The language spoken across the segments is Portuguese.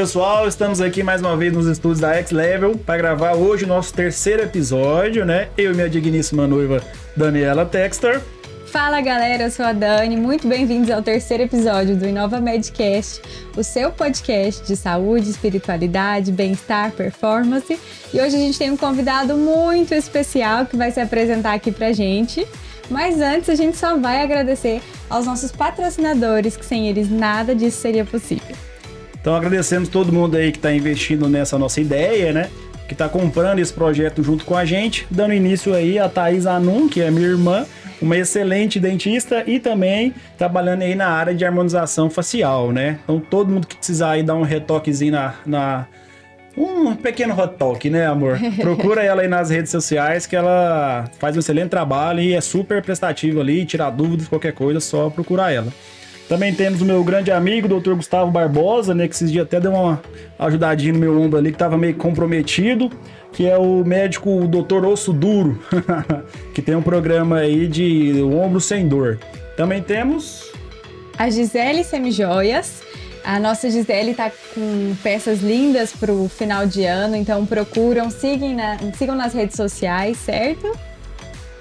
Pessoal, estamos aqui mais uma vez nos estúdios da X Level para gravar hoje o nosso terceiro episódio, né? Eu e minha digníssima noiva Daniela Textor. Fala galera, eu sou a Dani, muito bem-vindos ao terceiro episódio do Inova Medcast, o seu podcast de saúde, espiritualidade, bem-estar, performance. E hoje a gente tem um convidado muito especial que vai se apresentar aqui pra gente. Mas antes a gente só vai agradecer aos nossos patrocinadores, que sem eles nada disso seria possível. Então agradecemos todo mundo aí que está investindo nessa nossa ideia, né? Que está comprando esse projeto junto com a gente, dando início aí a Thaís Anum, que é minha irmã, uma excelente dentista e também trabalhando aí na área de harmonização facial, né? Então todo mundo que precisar aí dar um retoquezinho na, na um pequeno hot talk, né, amor? Procura ela aí nas redes sociais que ela faz um excelente trabalho e é super prestativa ali, tirar dúvidas, qualquer coisa, só procurar ela. Também temos o meu grande amigo, Dr. Gustavo Barbosa, né? Que esses dias até deu uma ajudadinha no meu ombro ali, que tava meio comprometido. Que é o médico o Dr. Osso Duro, que tem um programa aí de ombro sem dor. Também temos. A Gisele Semijoias. A nossa Gisele tá com peças lindas pro final de ano, então procuram, sigam, na, sigam nas redes sociais, certo?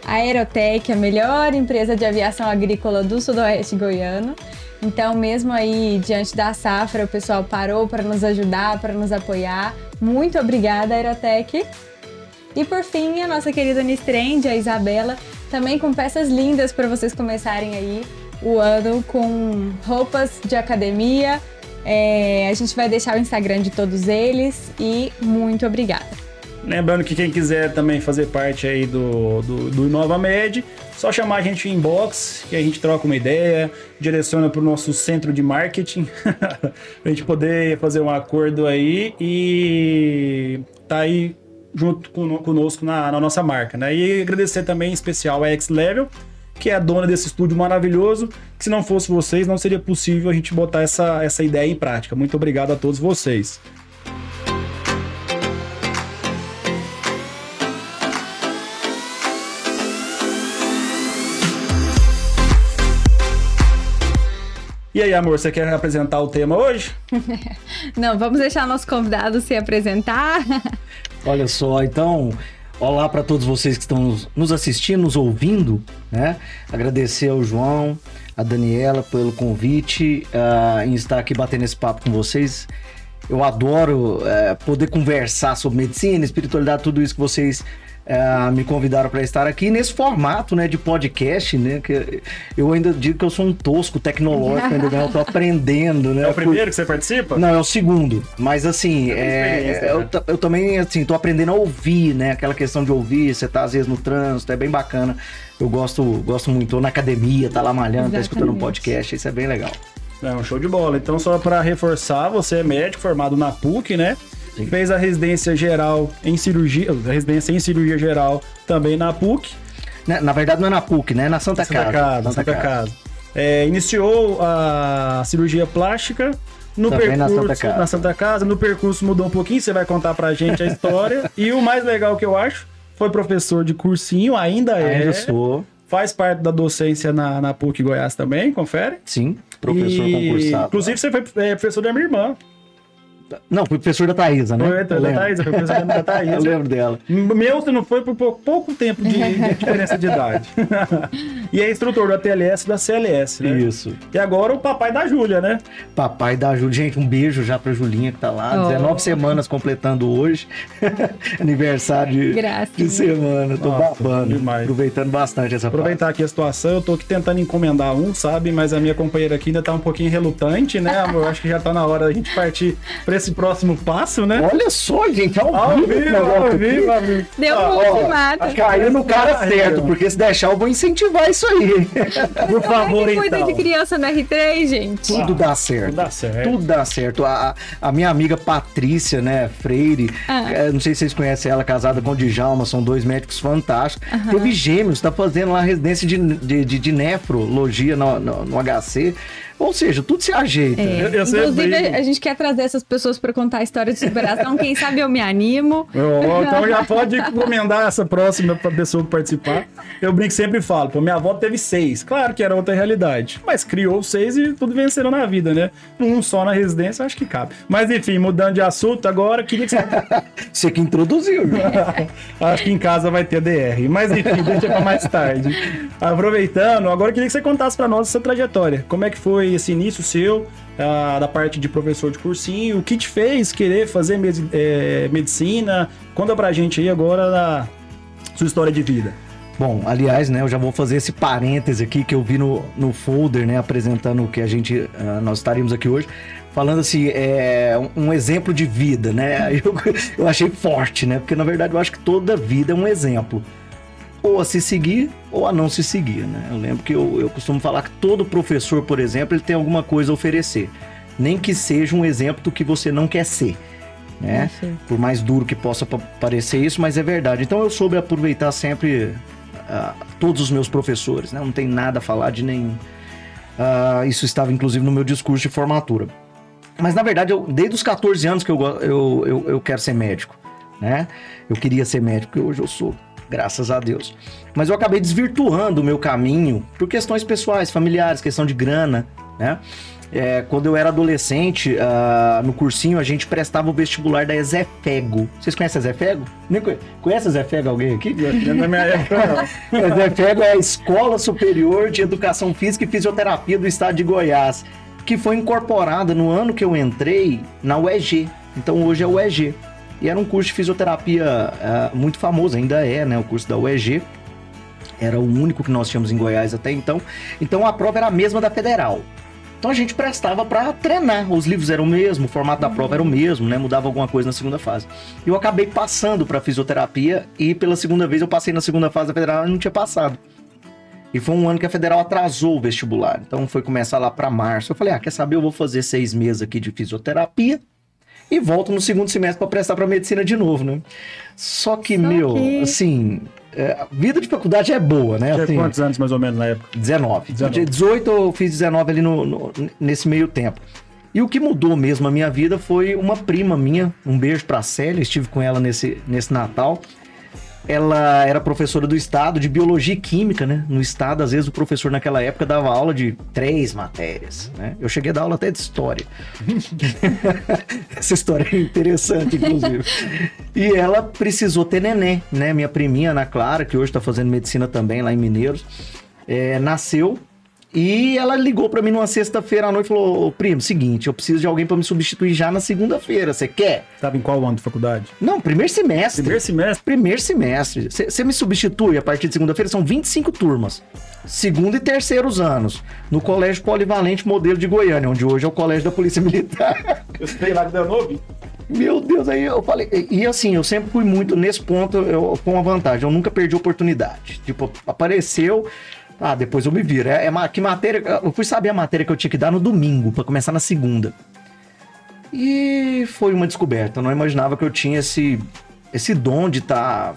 A Aerotech, a melhor empresa de aviação agrícola do sudoeste goiano. Então, mesmo aí diante da safra, o pessoal parou para nos ajudar, para nos apoiar. Muito obrigada, Aerotech. E por fim, a nossa querida Nistrend, a Isabela, também com peças lindas para vocês começarem aí o ano com roupas de academia. É, a gente vai deixar o Instagram de todos eles e muito obrigada. Lembrando que quem quiser também fazer parte aí do, do, do Inova Med, só chamar a gente em inbox, que a gente troca uma ideia, direciona para o nosso centro de marketing, para a gente poder fazer um acordo aí e tá aí junto conosco na, na, nossa marca, né? E agradecer também em especial a X Level, que é a dona desse estúdio maravilhoso, que se não fosse vocês, não seria possível a gente botar essa, essa ideia em prática. Muito obrigado a todos vocês. E aí, amor, você quer apresentar o tema hoje? Não, vamos deixar nosso convidado se apresentar. Olha só, então, olá para todos vocês que estão nos assistindo, nos ouvindo, né? Agradecer ao João, a Daniela pelo convite uh, em estar aqui batendo esse papo com vocês. Eu adoro uh, poder conversar sobre medicina, espiritualidade, tudo isso que vocês é, me convidaram para estar aqui nesse formato, né, de podcast, né, que eu ainda digo que eu sou um tosco tecnológico, ainda né, eu tô aprendendo, né. É o primeiro que você participa? Não, é o segundo, mas assim, é, é, eu, né? eu, também, assim, tô aprendendo a ouvir, né, aquela questão de ouvir, você tá às vezes no trânsito, é bem bacana, eu gosto, gosto muito, ou na academia, tá lá malhando, Exatamente. tá escutando um podcast, isso é bem legal. É um show de bola. Então, só para reforçar, você é médico formado na PUC, né? Sim. Fez a residência geral em cirurgia, a residência em cirurgia geral também na PUC. Na, na verdade não é na PUC, né? É na Santa, Santa Casa. Casa Santa, Santa Casa. Casa. É, iniciou a cirurgia plástica no Também percurso na Santa, na Santa, Casa. No percurso mudou um pouquinho, você vai contar pra gente a história. e o mais legal que eu acho, foi professor de cursinho, ainda, ainda é. sou. Faz parte da docência na, na PUC Goiás também, confere? Sim, professor e, concursado. Inclusive, você foi é, professor da minha irmã. Não, foi professor da Thaisa, né? Foi da Thaisa, foi professor da Thaisa. Eu lembro dela. Meu, você não foi por pouco, pouco tempo de, de, diferença de idade. e é instrutor da TLS e da CLS, né? Isso. E agora o papai da Júlia, né? Papai da Júlia. Gente, um beijo já pra Julinha que tá lá. Oh. 19 semanas completando hoje. Aniversário de, de semana. Tô Nossa, babando. Demais. Aproveitando bastante essa Aproveitar parte. aqui a situação. Eu tô aqui tentando encomendar um, sabe? Mas a minha companheira aqui ainda tá um pouquinho relutante, né, amor? Acho que já tá na hora da gente partir pra esse próximo passo, né? Olha só, gente, ao, ao vivo, vivo, ao vivo, ao vivo. Deu ah, ultimato. Caiu no cara certo, porque se deixar eu vou incentivar isso aí. Por favor, que cuida então. de criança no R3, gente. Tudo dá certo. Tudo dá certo. Tudo dá certo. A, a minha amiga Patrícia, né, Freire, ah. é, não sei se vocês conhecem ela, casada com o Djalma, são dois médicos fantásticos. Teve gêmeos, tá fazendo lá residência de, de, de, de nefrologia no, no, no HC. Ou seja, tudo se ajeita. É. Inclusive, a gente quer trazer essas pessoas para contar a história de superação. Quem sabe eu me animo. Oh, então já pode encomendar essa próxima pessoa participar. Eu brinco sempre e falo, pô, minha avó teve seis. Claro que era outra realidade, mas criou seis e tudo venceram na vida, né? Um só na residência, acho que cabe. Mas enfim, mudando de assunto agora, queria que você... Você que introduziu. acho que em casa vai ter DR. Mas enfim, deixa pra mais tarde. Aproveitando, agora queria que você contasse para nós essa trajetória. Como é que foi esse início seu, uh, da parte de professor de cursinho? O que te fez querer fazer med é, medicina? Conta pra gente aí agora da sua história de vida. Bom, aliás, né, eu já vou fazer esse parêntese aqui que eu vi no, no folder, né, apresentando o que a gente, uh, nós estaríamos aqui hoje, falando assim, é um, um exemplo de vida, né, eu, eu achei forte, né, porque na verdade eu acho que toda vida é um exemplo ou a se seguir ou a não se seguir, né? Eu lembro que eu, eu costumo falar que todo professor, por exemplo, ele tem alguma coisa a oferecer. Nem que seja um exemplo do que você não quer ser. Né? Por mais duro que possa parecer isso, mas é verdade. Então eu soube aproveitar sempre uh, todos os meus professores, né? Não tem nada a falar de nenhum. Uh, isso estava inclusive no meu discurso de formatura. Mas na verdade, eu, desde os 14 anos que eu, eu, eu, eu quero ser médico, né? Eu queria ser médico e hoje eu sou graças a Deus. Mas eu acabei desvirtuando o meu caminho por questões pessoais, familiares, questão de grana, né? É, quando eu era adolescente, uh, no cursinho, a gente prestava o vestibular da Ezefego. Vocês conhecem a Ezefego? Nem conhe... Conhece a Ezefego alguém aqui? Na minha época, não. A Ezefego é a Escola Superior de Educação Física e Fisioterapia do Estado de Goiás, que foi incorporada no ano que eu entrei na UEG. Então hoje é o UEG. E era um curso de fisioterapia uh, muito famoso, ainda é, né? O curso da UEG. Era o único que nós tínhamos em Goiás até então. Então a prova era a mesma da federal. Então a gente prestava para treinar. Os livros eram o mesmo, o formato da prova era o mesmo, né? Mudava alguma coisa na segunda fase. Eu acabei passando para fisioterapia e pela segunda vez eu passei na segunda fase da federal e não tinha passado. E foi um ano que a federal atrasou o vestibular. Então foi começar lá para março. Eu falei: "Ah, quer saber? Eu vou fazer seis meses aqui de fisioterapia e volto no segundo semestre para prestar para medicina de novo, né? Só que, Só meu, que... assim, é, a vida de faculdade é boa, né? Tinha assim, quantos anos mais ou menos na época? 19. 19. 18 eu fiz 19 ali no, no, nesse meio tempo. E o que mudou mesmo a minha vida foi uma prima minha, um beijo pra Célia, estive com ela nesse, nesse Natal ela era professora do estado de biologia e química, né? No estado, às vezes o professor naquela época dava aula de três matérias, né? Eu cheguei a dar aula até de história. Essa história é interessante, inclusive. e ela precisou ter neném, né? Minha priminha, Ana Clara, que hoje está fazendo medicina também lá em Mineiros, é, nasceu e ela ligou para mim numa sexta-feira à noite e falou: primo, seguinte, eu preciso de alguém para me substituir já na segunda-feira. Você quer? Tava em qual ano de faculdade? Não, primeiro semestre. Primeiro semestre? Primeiro semestre. Você me substitui a partir de segunda-feira, são 25 turmas. Segundo e terceiros anos. No Colégio Polivalente Modelo de Goiânia, onde hoje é o Colégio da Polícia Militar. Eu sei lá que deu novo. Meu Deus, aí eu falei. E, e, assim, eu sempre fui muito nesse ponto eu, com uma vantagem. Eu nunca perdi oportunidade. Tipo, apareceu. Ah, depois eu me viro. É, é que matéria. Eu fui saber a matéria que eu tinha que dar no domingo, para começar na segunda. E foi uma descoberta. Eu não imaginava que eu tinha esse, esse dom de estar tá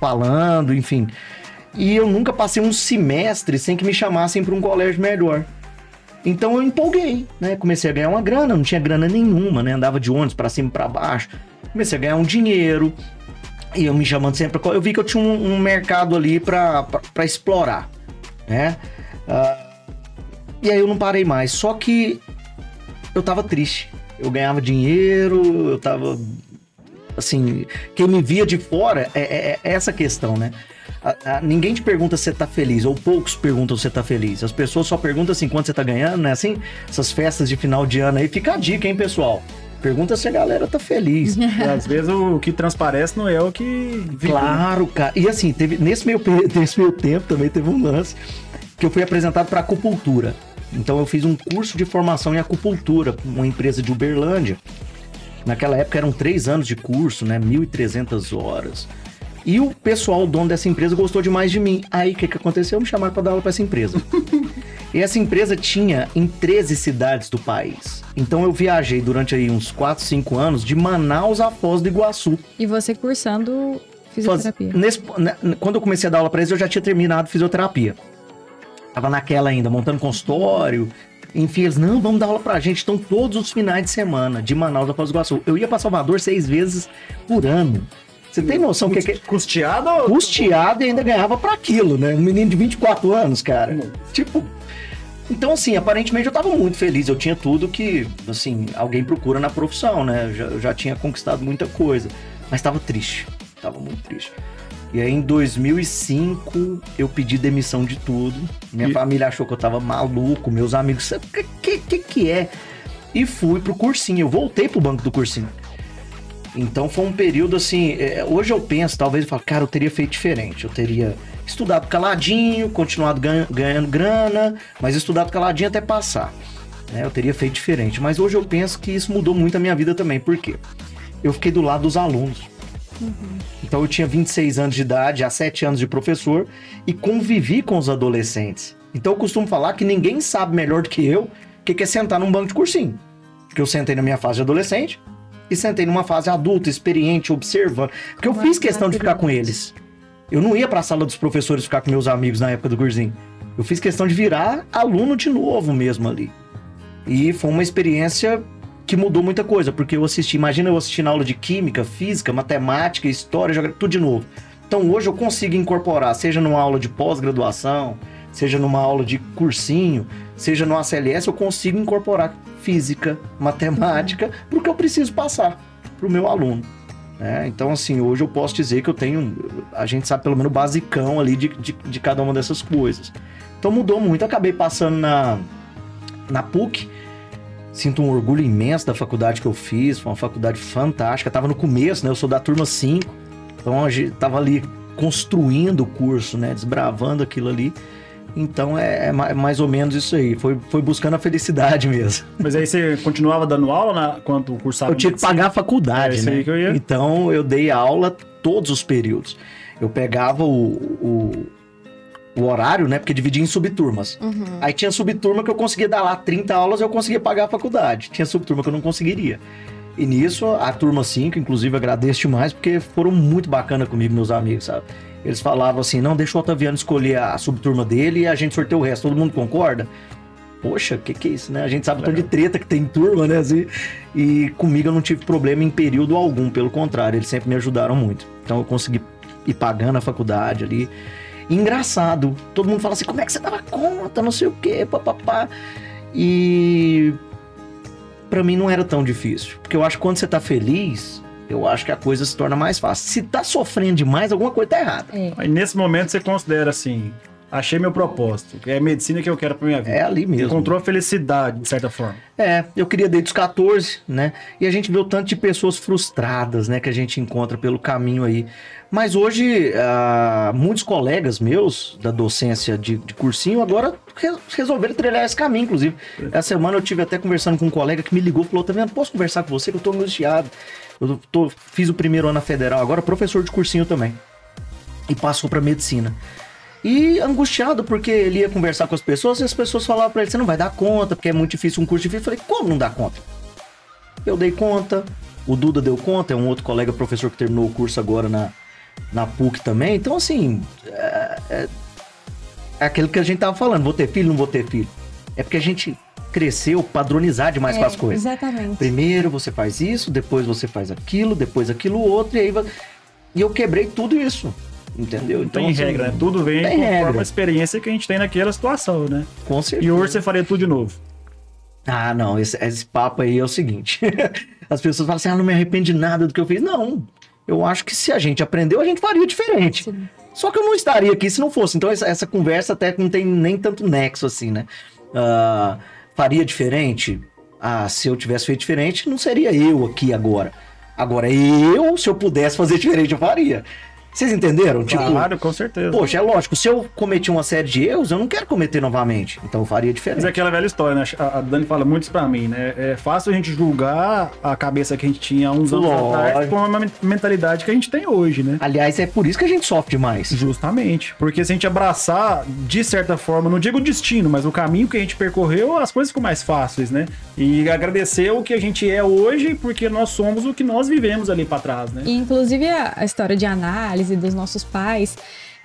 falando, enfim. E eu nunca passei um semestre sem que me chamassem para um colégio melhor. Então eu empolguei, né? Comecei a ganhar uma grana, não tinha grana nenhuma, né? Andava de ônibus para cima e para baixo. Comecei a ganhar um dinheiro. E eu me chamando sempre. Eu vi que eu tinha um, um mercado ali para explorar né? Uh, e aí eu não parei mais. Só que eu tava triste. Eu ganhava dinheiro, eu tava. Assim, quem me via de fora é, é, é essa questão, né? ninguém te pergunta se você tá feliz, ou poucos perguntam se você tá feliz. As pessoas só perguntam assim quanto você tá ganhando, né? Assim, essas festas de final de ano aí, fica a dica, hein, pessoal? Pergunta se a galera tá feliz. às vezes o que transparece não é o que. Claro, cara. E assim, teve, nesse, meio, nesse meio tempo também teve um lance que eu fui apresentado para acupuntura. Então eu fiz um curso de formação em acupuntura, uma empresa de Uberlândia. Naquela época eram três anos de curso, né? 1.300 horas. E o pessoal, o dono dessa empresa, gostou demais de mim. Aí o que, que aconteceu? Me chamaram para dar aula para essa empresa. e essa empresa tinha em 13 cidades do país. Então eu viajei durante aí uns 4, 5 anos de Manaus a Foz do Iguaçu. E você cursando fisioterapia? Faz, nesse, né, quando eu comecei a dar aula para eles, eu já tinha terminado fisioterapia. Tava naquela ainda, montando consultório, Enfim, eles, não, vamos dar aula pra gente. Então, todos os finais de semana, de Manaus a Foz do Iguaçu. Eu ia pra Salvador seis vezes por ano. Você tem noção que é que Custeado custeado e ainda ganhava pra aquilo, né? Um menino de 24 anos, cara. Tipo. Então, assim, aparentemente eu tava muito feliz. Eu tinha tudo que, assim, alguém procura na profissão, né? Eu já, eu já tinha conquistado muita coisa. Mas tava triste. Tava muito triste. E aí, em 2005, eu pedi demissão de tudo. Minha E- família achou que eu tava maluco. Meus amigos, o que, que, que é? E fui pro cursinho. Eu voltei pro banco do cursinho. Então foi um período assim. é, hoje eu penso, talvez eu falo, cara, eu teria feito diferente. Eu teria estudado caladinho, continuado ganha- ganhando grana, mas estudado caladinho até passar. né? Eu teria feito diferente. Mas hoje eu penso que isso mudou muito a minha vida também. Por quê? Eu fiquei do lado dos alunos. Então eu tinha 26 anos de idade, há 7 anos de professor e convivi com os adolescentes. Então eu costumo falar que ninguém sabe melhor do que eu o que é sentar num banco de cursinho. Porque eu sentei na minha fase de adolescente e sentei numa fase adulta, experiente, observando. Porque eu Uma fiz questão de ficar com eles. Eu não ia pra sala dos professores ficar com meus amigos na época do cursinho. Eu fiz questão de virar aluno de novo mesmo ali. E foi uma experiência que mudou muita coisa, porque eu assisti, imagina eu assistindo aula de química, física, matemática, história, geografia, tudo de novo. Então hoje eu consigo incorporar, seja numa aula de pós-graduação, seja numa aula de cursinho, seja no ACLS, eu consigo incorporar física, matemática, pro que eu preciso passar pro meu aluno. Né? Então, assim, hoje eu posso dizer que eu tenho, a gente sabe pelo menos o basicão ali de, de, de cada uma dessas coisas. Então mudou muito, acabei passando na, na PUC, Sinto um orgulho imenso da faculdade que eu fiz, foi uma faculdade fantástica. Tava no começo, né? Eu sou da turma 5, então gente tava ali construindo o curso, né? Desbravando aquilo ali. Então é, é ma- mais ou menos isso aí. Foi, foi buscando a felicidade mesmo. Mas aí você continuava dando aula na... quando cursava Eu tinha que pagar a faculdade, É né? aí que eu ia- Então eu dei aula todos os períodos. Eu pegava o, o, o horário, né? Porque dividia em subturmas. Uhum. Aí tinha subturma que eu conseguia dar lá 30 aulas, eu conseguia pagar a faculdade. Tinha subturma que eu não conseguiria. E nisso, a turma 5, inclusive, agradeço demais, porque foram muito bacana comigo, meus amigos, sabe? Eles falavam assim, não, deixa o Otaviano escolher a subturma dele e a gente sorteia o resto. Todo mundo concorda? Poxa, o que que é isso, né? A gente sabe o tanto de treta que tem em turma, né? Assim, e comigo eu não tive problema em período algum, pelo contrário, eles sempre me ajudaram muito. Então eu consegui ir pagando a faculdade ali. E engraçado, todo mundo fala assim, como é que você dava conta, não sei o quê, papapá. E pra mim não era tão difícil, porque eu acho que quando você tá feliz, eu acho que a coisa se torna mais fácil. Se tá sofrendo demais, alguma coisa tá errada. É. Aí nesse momento você considera assim, achei meu propósito, é a medicina que eu quero pra minha vida. É ali mesmo. Encontrou a felicidade, de certa forma. É, eu queria desde os 14, né? E a gente vê o tanto de pessoas frustradas, né? Que a gente encontra pelo caminho aí. Mas hoje, ah, muitos colegas meus da docência de, de cursinho agora re- resolveram trilhar esse caminho, inclusive. Essa semana eu tive até conversando com um colega que me ligou e falou: Tá vendo? Posso conversar com você? Que eu tô angustiado. Eu tô, fiz o primeiro ano na federal, agora professor de cursinho também. E passou pra medicina. E angustiado, porque ele ia conversar com as pessoas e as pessoas falavam pra ele: você não vai dar conta, porque é muito difícil um curso difícil. Eu falei: como não dá conta? Eu dei conta, o Duda deu conta, é um outro colega professor que terminou o curso agora na, na PUC também. Então, assim, é, é, é aquilo que a gente tava falando: vou ter filho, não vou ter filho. É porque a gente cresceu padronizar demais É, com as coisas. Exatamente. Primeiro você faz isso, depois você faz aquilo, depois aquilo outro, e aí. E eu quebrei tudo isso. Entendeu? Então, tem assim, regra, né? Tudo vem tem conforme regra. a experiência que a gente tem naquela situação, né? Com certeza. E hoje você faria tudo de novo. Ah, não, esse, esse papo aí é o seguinte. As pessoas falam assim, ah, não me arrependo de nada do que eu fiz. Não, eu acho que se a gente aprendeu, a gente faria diferente. Sim. Só que eu não estaria aqui se não fosse. Então essa, essa conversa até não tem nem tanto nexo assim, né? Ah, faria diferente? Ah, se eu tivesse feito diferente, não seria eu aqui agora. Agora, eu, se eu pudesse fazer diferente, eu faria. Vocês entenderam? Tipo, claro, com certeza. poxa, é lógico, se eu cometi uma série de erros, eu não quero cometer novamente. Então eu faria Mas diferente. é aquela velha história, né? A Dani fala muito isso pra mim, né? É fácil a gente julgar a cabeça que a gente tinha há uns anos Lógico. atrás com a men- mentalidade que a gente tem hoje, né? Aliás, é por isso que a gente sofre demais. Justamente. Porque se a gente abraçar, de certa forma, não digo o destino, mas o caminho que a gente percorreu, as coisas ficam mais fáceis, né? E agradecer o que a gente é hoje, porque nós somos o que nós vivemos ali pra trás, né? E, inclusive, a história de análise dos nossos pais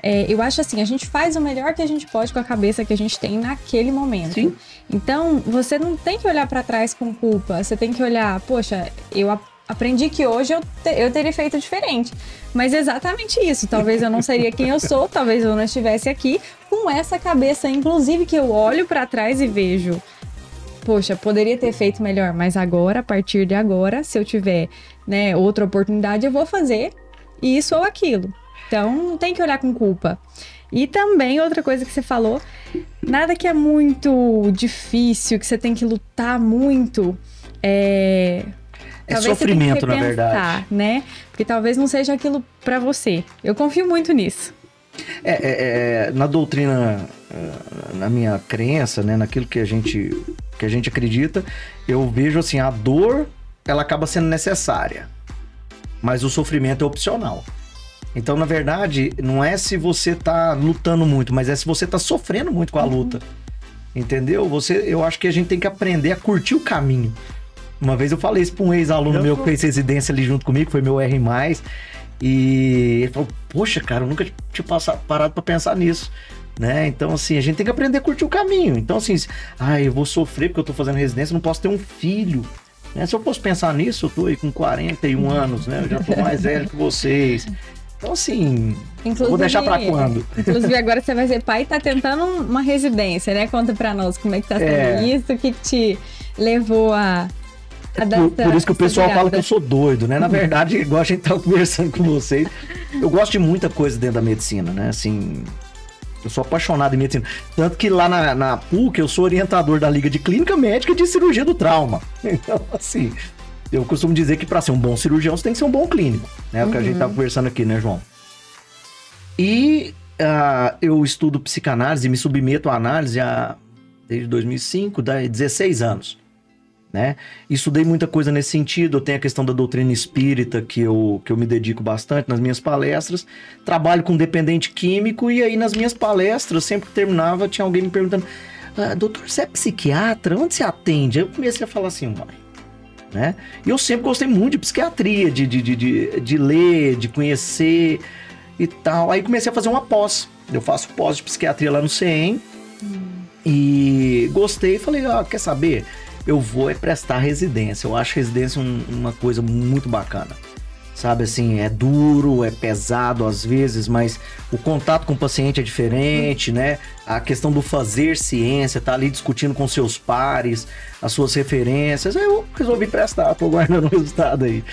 é, eu acho assim, a gente faz o melhor que a gente pode com a cabeça que a gente tem naquele momento. Sim. Então, você não tem que olhar para trás com culpa. Você tem que olhar, poxa, eu aprendi que hoje eu, te- eu teria feito diferente. Mas exatamente isso. Talvez eu não seria quem eu sou, talvez eu não estivesse aqui com essa cabeça, inclusive que eu olho para trás e vejo. Poxa, poderia ter feito melhor, mas agora, a partir de agora, se eu tiver né, outra oportunidade, eu vou fazer isso ou aquilo. Então, não tem que olhar com culpa. E também, outra coisa que você falou, nada que é muito difícil, que você tem que lutar muito, é... É talvez você tenha que sofrimento, na repensar, verdade. né? Porque talvez não seja aquilo pra você. Eu confio muito nisso. É, é, é, na doutrina, eh, na minha crença, né, naquilo que a gente que a gente acredita, eu vejo assim, a dor, ela acaba sendo necessária, mas o sofrimento é opcional. Então, na verdade, não é se você tá lutando muito, mas é se você tá sofrendo muito com a luta. Entendeu? Você, eu acho que a gente tem que aprender a curtir o caminho. Uma vez eu falei isso para um ex-aluno Eu meu que fez residência ali junto comigo, foi meu R+, e ele falou, poxa, cara, eu nunca tinha passa- parado para pensar nisso. Né? Então, assim, a gente tem que aprender a curtir o caminho. Então, assim, ah, eu vou sofrer porque eu tô fazendo residência, não posso ter um filho. Né? Se eu posso pensar nisso, eu tô aí com 41 anos, né? Eu já tô mais velho que vocês. Então, assim, Inclusive, vou deixar para quando? Inclusive, agora você vai ser pai e tá tentando um- uma residência, né? Conta pra nós como é que tá sendo É. isso, o que, que te levou a, Por, por isso que o pessoal fala que eu sou doido, né? Na verdade, igual a gente tava conversando com vocês, eu gosto de muita coisa dentro da medicina, né? Assim, eu sou apaixonado em medicina. Tanto que lá na, na PUC eu sou orientador da Liga de Clínica Médica de Cirurgia do Trauma. Então, assim, eu costumo dizer que para ser um bom cirurgião você tem que ser um bom clínico, né? É o que a gente tá conversando aqui, né, João? E ah, eu estudo psicanálise e me submeto à análise há, desde 2005, dá 16 anos né? Estudei muita coisa nesse sentido. Eu tenho a questão da doutrina espírita que eu, que eu me dedico bastante nas minhas palestras. Trabalho com dependente químico e aí nas minhas palestras, sempre que terminava, tinha alguém me perguntando: ah, doutor, você é psiquiatra? Onde você atende? Aí eu comecei a falar assim, uai. Né? E eu sempre gostei muito de psiquiatria, de, de, de, de, de ler, de conhecer e tal. Aí comecei a fazer uma pós. Eu faço pós de psiquiatria lá no CEM. E gostei e falei, ó, quer saber? Eu vou é prestar residência. Eu acho residência um- uma coisa muito bacana. Sabe assim, é duro, é pesado às vezes, mas o contato com o paciente é diferente, né? A questão do fazer ciência, tá ali discutindo com seus pares, as suas referências. Aí eu resolvi prestar, tô guardando o resultado aí.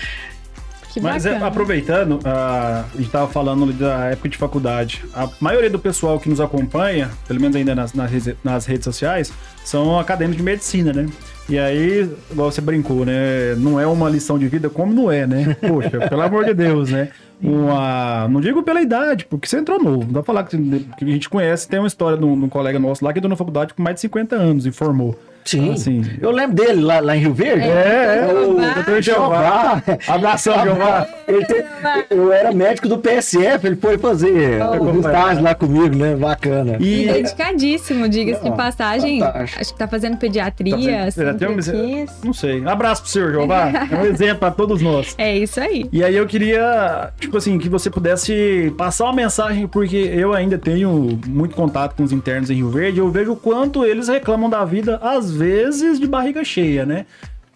Que Mas é, aproveitando, ah, a gente estava falando da época de faculdade. A maioria do pessoal que nos acompanha, pelo menos ainda nas, nas, nas redes sociais, são acadêmicos de medicina, né? E aí, igual você brincou, né? Não é uma lição de vida como não é, né? Poxa, pelo amor de Deus, né? Uma, não digo pela idade, porque você entrou novo. Dá pra falar que, que a gente conhece. Tem uma história de um, de um colega nosso lá que entrou na faculdade com mais de 50 anos e formou. Sim, Assim, eu lembro dele lá, lá em Rio Verde. É, é, o Jeová. doutor Jeová. Abração, Jeová. Ele tem- eu era médico do PSF, ele foi fazer Oh. os estágios lá comigo, né? Bacana. E E dedicadíssimo, diga-se de passagem. fantástico. Acho que tá fazendo pediatria, Tá fazendo- tem um-. Não sei. Abraço pro senhor, Jeová. É um exemplo pra todos nós. É isso aí. E aí eu queria, tipo assim, que você pudesse passar uma mensagem, porque eu ainda tenho muito contato com os internos em Rio Verde, eu vejo o quanto eles reclamam da vida, às vezes, de barriga cheia, né?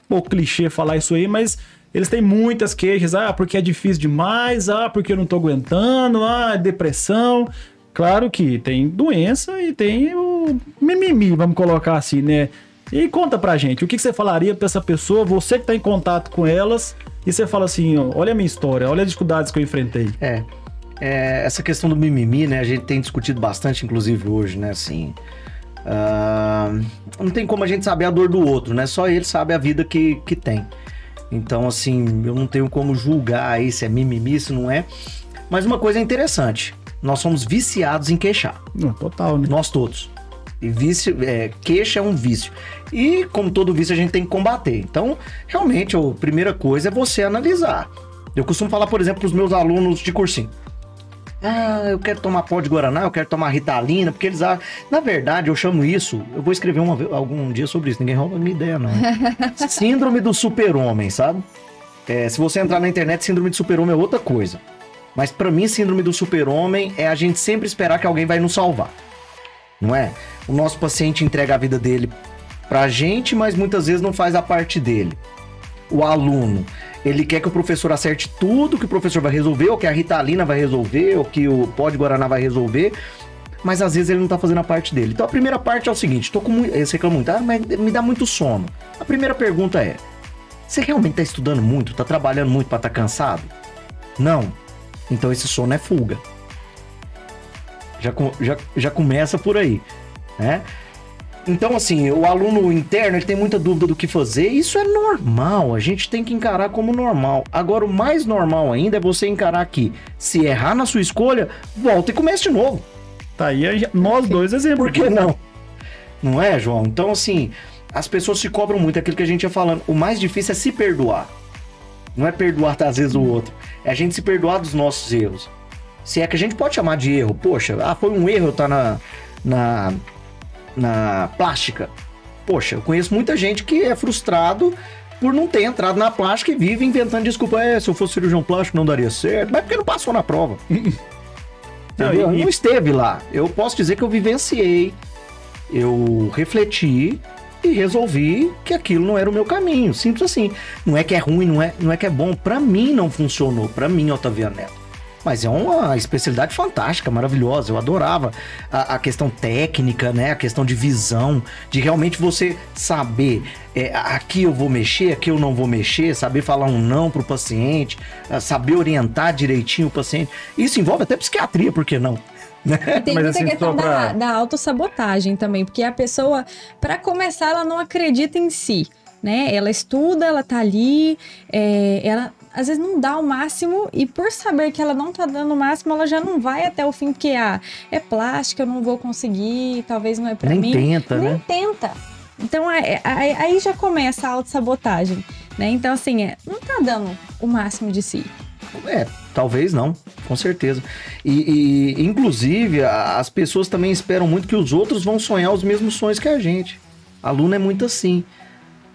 Pouco clichê falar isso aí, mas eles têm muitas queixas, ah, porque é difícil demais, ah, porque eu não tô aguentando, ah, depressão. Claro que tem doença e tem o mimimi, vamos colocar assim, né? E conta pra gente, o que, você falaria pra essa pessoa, você que tá em contato com elas, e você fala assim, olha a minha história, olha as dificuldades que eu enfrentei. É, é, essa questão do mimimi, né? A gente tem discutido bastante, inclusive hoje, né? Assim, ah, não tem como a gente saber a dor do outro, né? Só ele sabe a vida que, que tem. Então, assim, eu não tenho como julgar aí se é mimimi, se não é. Mas uma coisa é interessante: nós somos viciados em queixar. Não, total, né? Nós todos. E vício, é, queixa é um vício. E, como todo vício, a gente tem que combater. Então, realmente, a primeira coisa é você analisar. Eu costumo falar, por exemplo, para os meus alunos de cursinho. Ah, eu quero tomar pó de Guaraná, eu quero tomar Ritalina, porque eles acham... Na verdade, eu chamo isso... Eu vou escrever uma, algum dia sobre isso, ninguém rouba minha ideia, não. Síndrome do super-homem, sabe? É, se você entrar na internet, síndrome do super-homem é outra coisa. Mas pra mim, síndrome do super-homem é a gente sempre esperar que alguém vai nos salvar. Não é? O nosso paciente entrega a vida dele pra gente, mas muitas vezes não faz a parte dele. O aluno, ele quer que o professor acerte tudo que o professor vai resolver, ou que a Ritalina vai resolver, ou que o pó de Guaraná vai resolver, mas às vezes ele não tá fazendo a parte dele. Então a primeira parte é o seguinte, tô com muito, eles reclamam muito, ah, mas me dá muito sono. A primeira pergunta é, você realmente tá estudando muito, tá trabalhando muito para tá cansado? Não. Então esse sono é fuga. Já, já, já começa por aí, né? Então, assim, o aluno interno ele tem muita dúvida do que fazer. Isso é normal, a gente tem que encarar como normal. Agora, o mais normal ainda é você encarar que, se errar na sua escolha, volta e comece de novo. Tá aí nós dois exemplos. Por que não? Não é, João? Então, assim, as pessoas se cobram muito, é aquilo que a gente ia falando. O mais difícil é se perdoar. Não é perdoar, às vezes, o outro. É a gente se perdoar dos nossos erros. Se é que a gente pode chamar de erro. Poxa, ah, foi um erro eu estar tá na, na, na plástica. Poxa, eu conheço muita gente que é frustrado por não ter entrado na plástica e vive inventando desculpa. É, se eu fosse cirurgião plástico não daria certo. Mas porque não passou na prova. não, eu não esteve lá. Eu posso dizer que eu vivenciei, eu refleti e resolvi que aquilo não era o meu caminho. Simples assim. Não é que é ruim, não é, não é que é bom. Para mim não funcionou. Para mim, Otaviano Neto. Mas é uma especialidade fantástica, maravilhosa. Eu adorava a, a, questão técnica, né? A questão de visão, de realmente você saber é, aqui eu vou mexer, aqui eu não vou mexer, saber falar um não pro paciente, saber orientar direitinho o paciente. Isso envolve até psiquiatria, por que não? Né? E tem Mas, muita assim, questão pra... da, da autossabotagem também, porque a pessoa, para começar, ela não acredita em si. Né? Ela estuda, ela tá ali, é, ela às vezes não dá o máximo e por saber que ela não tá dando o máximo, ela já não vai até o fim, porque ah, é plástica, eu não vou conseguir, talvez não é para mim. Nem tenta, Nem né? tenta. Então é, aí já começa a autossabotagem, né? Então assim, é, não tá dando o máximo de si. É, talvez não, com certeza. E, e, inclusive, as pessoas também esperam muito que os outros vão sonhar os mesmos sonhos que a gente. Aluno é muito assim.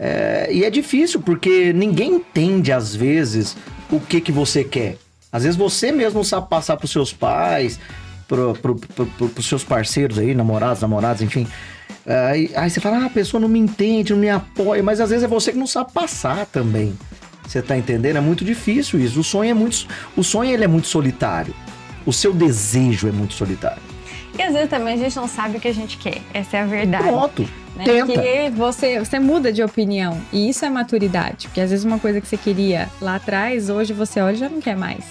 É, e é difícil, porque ninguém entende, às vezes, o que, que você quer. Às vezes você mesmo não sabe passar para os seus pais, para pro, pro, os seus parceiros aí, namorados, namoradas, enfim. Aí, aí você fala, ah, a pessoa não me entende, não me apoia, mas às vezes é você que não sabe passar também. Você tá entendendo? É muito difícil isso. O sonho é muito, o sonho ele é muito solitário. O seu desejo é muito solitário. E às vezes também a gente não sabe o que a gente quer. Essa é a verdade. Pronto. Né? Tenta. Porque você, você muda de opinião. E isso é maturidade. Porque às vezes uma coisa que você queria lá atrás, hoje você olha e já não quer mais.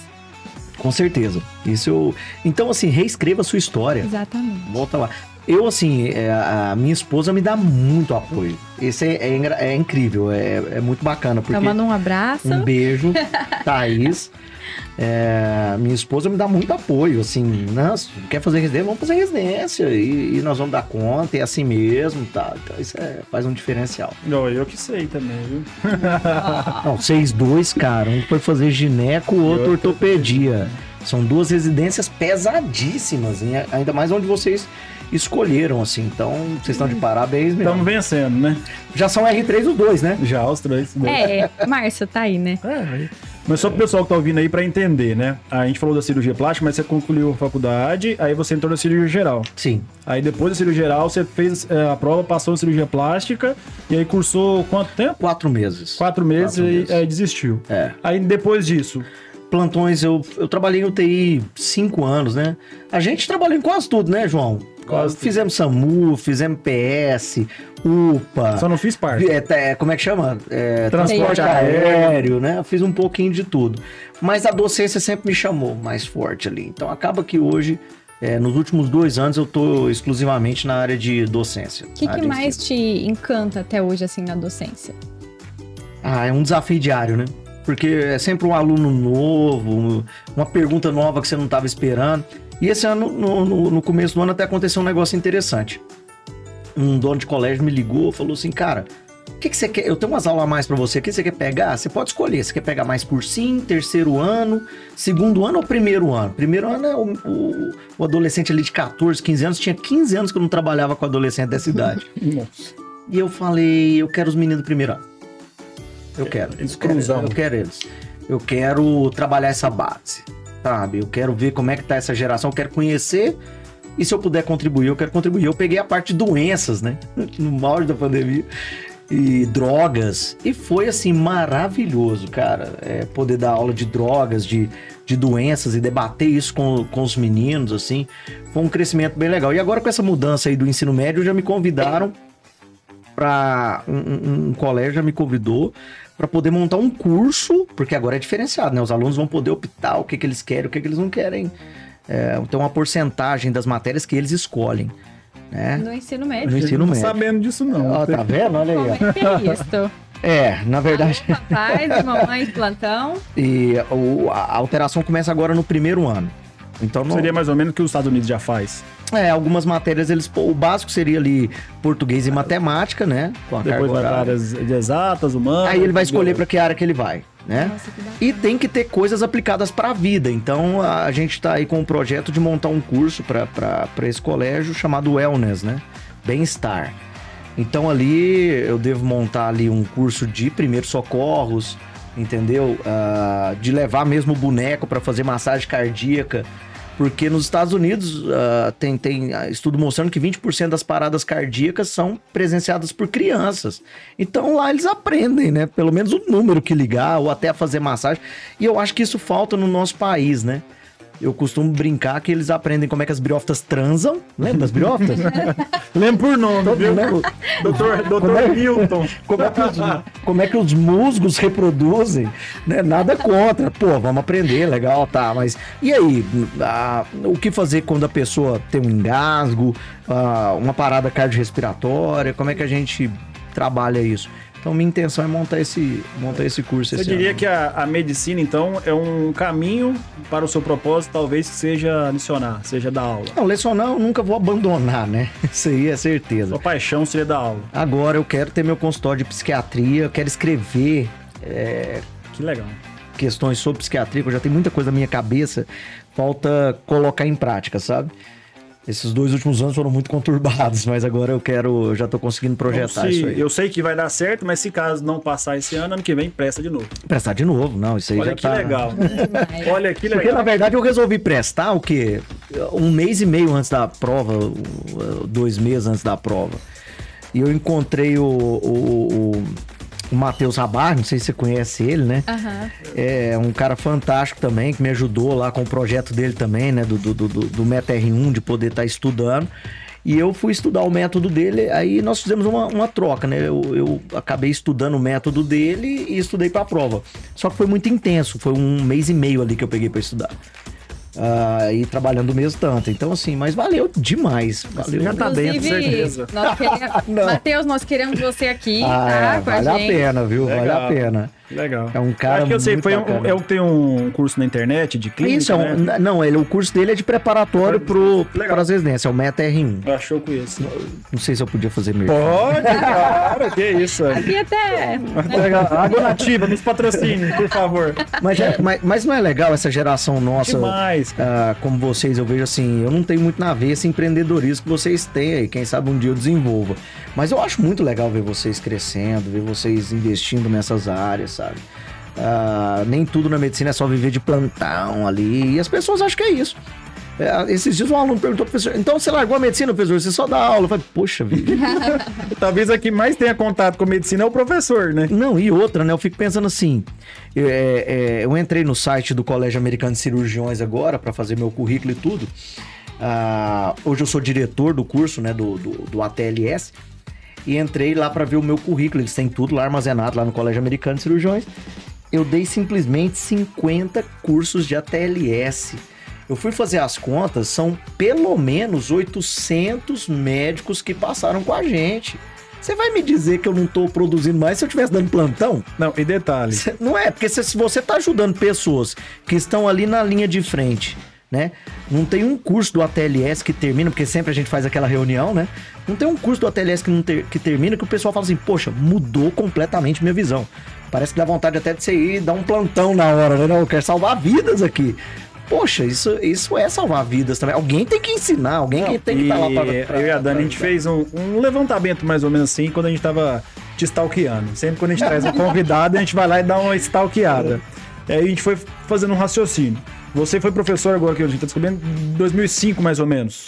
Com certeza. Isso eu... Então, assim, reescreva a sua história. Exatamente. Volta lá. Eu, assim, é, a minha esposa me dá muito apoio. Esse é, é, é incrível, é, é, muito bacana. Porque então, manda um abraço. Um beijo, Thaís. É, minha esposa me dá muito apoio, assim, né? quer fazer residência, vamos fazer residência e, e, nós vamos dar conta, é assim mesmo, tá? Então isso é, faz um diferencial. Não, eu que sei também, viu? Não, vocês dois, cara, um foi fazer gineco, o outro ortopedia. São duas residências pesadíssimas, hein? ainda mais onde vocês escolheram, assim. Então, vocês estão de parabéns mesmo. Estamos vencendo, né? Já são R3 os dois, né? Já, os três. É, Márcio, tá aí, né? É, mas só pro pessoal que tá ouvindo aí para entender, né? A gente falou da cirurgia plástica, mas você concluiu a faculdade, aí você entrou na cirurgia geral. Sim. Aí depois da cirurgia geral, você fez é, a prova, passou na cirurgia plástica, e aí cursou quanto tempo? Quatro meses. Quatro meses Quatro e meses. aí desistiu. É. Aí depois disso, plantões, eu, eu trabalhei no TI cinco anos, né? A gente trabalhou em quase tudo, né, João? Fizemos SAMU, fizemos PS, UPA. Só não fiz parte. É, é, como é que chama? É, transporte aéreo, né? Eu fiz um pouquinho de tudo. Mas a docência sempre me chamou mais forte ali. Então acaba que hoje é, nos últimos dois anos eu estou exclusivamente na área de docência. O que, que mais te encanta até hoje, assim, na docência? Ah, é um desafio diário, né? porque é sempre um aluno novo, uma pergunta nova que você não estava esperando. E esse ano, no, no, no, começo do ano, até aconteceu um negócio interessante. Um dono de colégio me ligou, falou assim, cara, o que, que você quer? Eu tenho umas aulas a mais para você. O que você quer pegar? Você pode escolher. Você quer pegar mais cursinho, terceiro ano, segundo ano ou primeiro ano? Primeiro ano é o, o, o adolescente ali de 14, 15 anos. Tinha 15 anos que eu não trabalhava com adolescente dessa idade. E eu falei, eu quero os meninos do primeiro ano. Eu quero. Eles cruzam. Eu quero eles. Eu quero trabalhar essa base. Sabe? Eu quero ver como é que tá essa geração, eu quero conhecer e se eu puder contribuir, eu quero contribuir. Eu peguei a parte de doenças, né? No auge da pandemia. E drogas. E foi, assim, maravilhoso, cara. É, poder dar aula de drogas, de, de doenças e debater isso com, com os meninos, assim. Foi um crescimento bem legal. E agora, com essa mudança aí do ensino médio, já me convidaram para um, um, um colégio já me convidou para poder montar um curso, porque agora é diferenciado, né? Os alunos vão poder optar o que, que eles querem, o que, que eles não querem. É, tem uma porcentagem das matérias que eles escolhem. Né? No ensino médio. No ensino não médio. sabendo disso, não. Ó, tá vendo? Olha aí. Como é é isso? É, na verdade. Papais e mamães de plantão. E o- a alteração começa agora no primeiro ano. Então não, Seria mais ou menos o que os Estados Unidos já faz. É, algumas matérias eles o básico seria ali português e matemática, né? Com a Depois vai para áreas de exatas, humanas. Aí ele vai escolher para que área que ele vai, né? Nossa. E tem que ter coisas aplicadas para a vida. Então a gente está aí com um projeto de montar um curso para esse colégio chamado Wellness, né? Bem-estar. Então ali eu devo montar ali um curso de primeiros socorros, entendeu? Ah, de levar mesmo o boneco para fazer massagem cardíaca. Porque nos Estados Unidos ah, tem, tem estudo mostrando que 20% das paradas cardíacas são presenciadas por crianças. Então lá eles aprendem, né? Pelo menos o número que ligar ou até fazer massagem. E eu acho que isso falta no nosso país, né? Eu costumo brincar que eles aprendem como é que as briófitas transam. Lembra das briófitas? Lembro por nome, viu? Né? Doutor, doutor Hilton. Como é, que os, como é que os musgos reproduzem, né? Nada contra. Pô, vamos aprender, legal, tá. Mas e aí? Ah, o que fazer quando a pessoa tem um engasgo, ah, uma parada cardiorrespiratória? Como é que a gente trabalha isso? Então, minha intenção é montar esse, montar esse curso Você esse diria ano. que a, a medicina, então, é um caminho para o seu propósito, talvez seja licionar, seja dar aula. Não, lecionar eu nunca vou abandonar, né? Isso aí é certeza. Sua paixão seria dar aula. Agora eu quero ter meu consultório de psiquiatria, eu quero escrever é, Que legal. questões sobre psiquiatria, que eu já tenho muita coisa na minha cabeça, falta colocar em prática, sabe? Esses dois últimos anos foram muito conturbados, mas agora eu quero, eu já tô conseguindo projetar Então, se- isso aí. Eu sei que vai dar certo, mas se caso não passar esse ano, ano que vem, presta de novo. Prestar de novo, não, isso aí Olha já que tá... legal. Olha que Porque legal. na verdade eu resolvi prestar o quê? Um mês e meio antes da prova, dois meses antes da prova. E eu encontrei o, o, o, o Matheus Rabar, não sei se você conhece ele, né? Aham. É um cara fantástico também, que me ajudou lá com o projeto dele também, né? Do, do, do, do Meta R1, de poder estar estudando. E eu fui estudar o método dele, aí nós fizemos uma, uma troca, né? Eu, eu acabei estudando o método dele e estudei para a prova. Só que foi muito intenso, foi um mês e meio ali que eu peguei para estudar. Ah, e trabalhando mesmo tanto. Então, assim, mas valeu demais. Valeu. já tá dentro, certeza. nós queremos... Matheus, nós queremos você aqui, Ah, tá? é, com vale a a, pena, viu? Vale Legal. a pena. Legal. É um cara Acho que eu sei, foi um, bacana. é o que tem um curso na internet de clínica, Isso, é um- né? não, ele, o curso dele é de preparatório para as residências, é o Meta R1. Eu Achou com isso. Não sei se eu podia fazer mesmo. Pode, cara, que isso. é. Aqui até... Água nativa, nos patrocine, por favor. Mas, é- mas, mas não é legal essa geração nossa, Demais, ah, como vocês, eu vejo assim, eu não tenho muito na ver esse empreendedorismo que vocês têm aí, quem sabe um dia eu desenvolva. Mas eu acho muito legal ver vocês crescendo, ver vocês investindo nessas áreas, sabe? Ah, nem tudo na medicina é só viver de plantão ali, e as pessoas acham que é isso. É, esses dias um aluno perguntou pro professor, então você largou a medicina, professor? Você só dá aula? Eu falei, poxa vida. Talvez a que mais tenha contato com medicina é o professor, né? Não, e outra, né? Eu fico pensando assim. Eu, é, é, eu entrei no site do Colégio Americano de Cirurgiões agora para fazer meu currículo e tudo. Ah, hoje eu sou diretor do curso, né? Do, do, do ATLS. E entrei lá para ver o meu currículo. Eles têm tudo lá armazenado lá no Colégio Americano de Cirurgiões. Eu dei simplesmente 50 cursos de ATLS. Eu fui fazer as contas, são pelo menos 800 médicos que passaram com a gente. Você vai me dizer que eu não tô produzindo mais se eu estivesse dando plantão? Não, e detalhe. Cê- Não é, porque se, se você tá ajudando pessoas que estão ali na linha de frente, né? Não tem um curso do ATLS que termina, porque sempre a gente faz aquela reunião, né? Não tem um curso do ATLS que, não ter- que termina que o pessoal fala assim, poxa, mudou completamente minha visão. Parece que dá vontade até de você ir dar um plantão na hora, né? Não, eu quero salvar vidas aqui. Poxa, isso, isso é salvar vidas também. Alguém tem que ensinar, alguém que tem que estar lá pra, pra- eu e a Dani, a gente fez um, um levantamento mais ou menos assim quando a gente tava te stalkeando. Sempre quando a gente traz um convidado, a gente vai lá e dá uma stalkeada. E aí a gente foi fazendo um raciocínio. Você foi professor agora que a gente tá descobrindo em 2005 mais ou menos.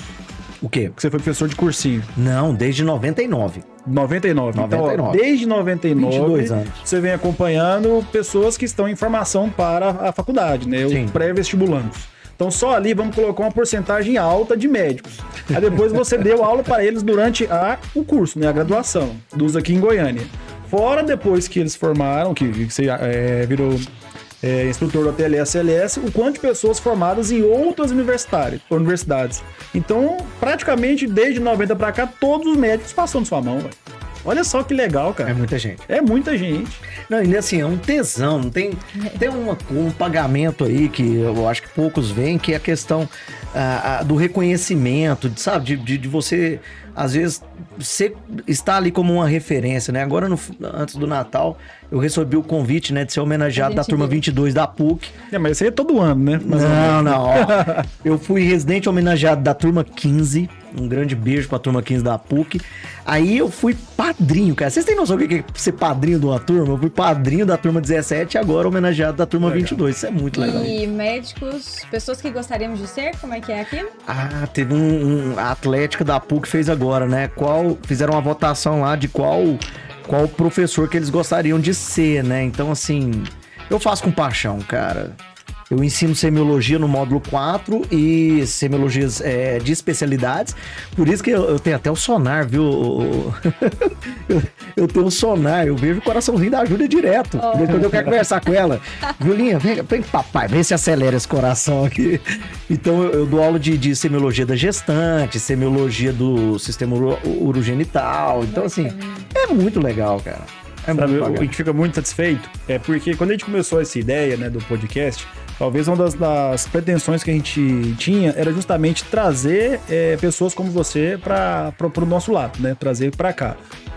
O quê? Que você foi professor de cursinho. Não, desde 99. 99. Então, ó, 99. desde 99, 22 anos. você vem acompanhando pessoas que estão em formação para a faculdade, né? Sim. Os pré-vestibulandos. Então, só ali vamos colocar uma porcentagem alta de médicos. Aí depois você deu aula para eles durante a, o curso, né? A graduação, dos aqui em Goiânia. Fora depois que eles formaram, que, que você é, virou é, instrutor do TLS CLS, o quanto de pessoas formadas em outras universidades. Então, praticamente desde 90 para cá, todos os médicos passam de sua mão, velho. Olha só que legal, É cara. muita gente. É muita gente. Não, e assim, é um tesão, não tem, tem uma- um pagamento aí que eu acho que poucos veem, que é a questão ah, ah, do reconhecimento, de, sabe, de, de, de você, às vezes, ser, estar ali como uma referência, né? Agora, no- antes do Natal, eu recebi o convite, né, de ser homenageado da turma viu. 22 da PUC. É, mas isso aí é todo ano, né? Mais. Não, não, ó. Eu fui residente homenageado da turma 15. Um grande beijo pra turma 15 da PUC. Aí eu fui padrinho, cara. Vocês têm noção do que é ser padrinho de uma turma? Eu fui padrinho da turma 17 e agora homenageado da turma Legal. 22. Isso é muito legal. E médicos, pessoas que gostaríamos de ser, como é que é aqui? Ah, teve um, um a Atlética da PUC fez agora, né? Qual fizeram uma votação lá de qual qual professor que eles gostariam de ser, né? Então assim, eu faço com paixão, cara. Eu ensino semiologia no módulo 4 e semiologias é, de especialidades. Por isso que eu, eu tenho até o sonar, viu? eu, eu tenho o sonar, eu vejo o coraçãozinho da Júlia direto. Oh. Quando eu quero conversar com ela. Julinha, vem, vem papai, vem se acelera esse coração aqui. Então eu, eu dou aula de, de semiologia da gestante, semiologia do sistema uro- urogenital. Então, assim, é muito legal, cara. É Sabe, muito o- a legal. gente fica muito satisfeito é porque quando a gente começou essa ideia né, do podcast, talvez uma das, das pretensões que a gente tinha era justamente trazer é, pessoas como você para o nosso lado, né? Trazer para cá.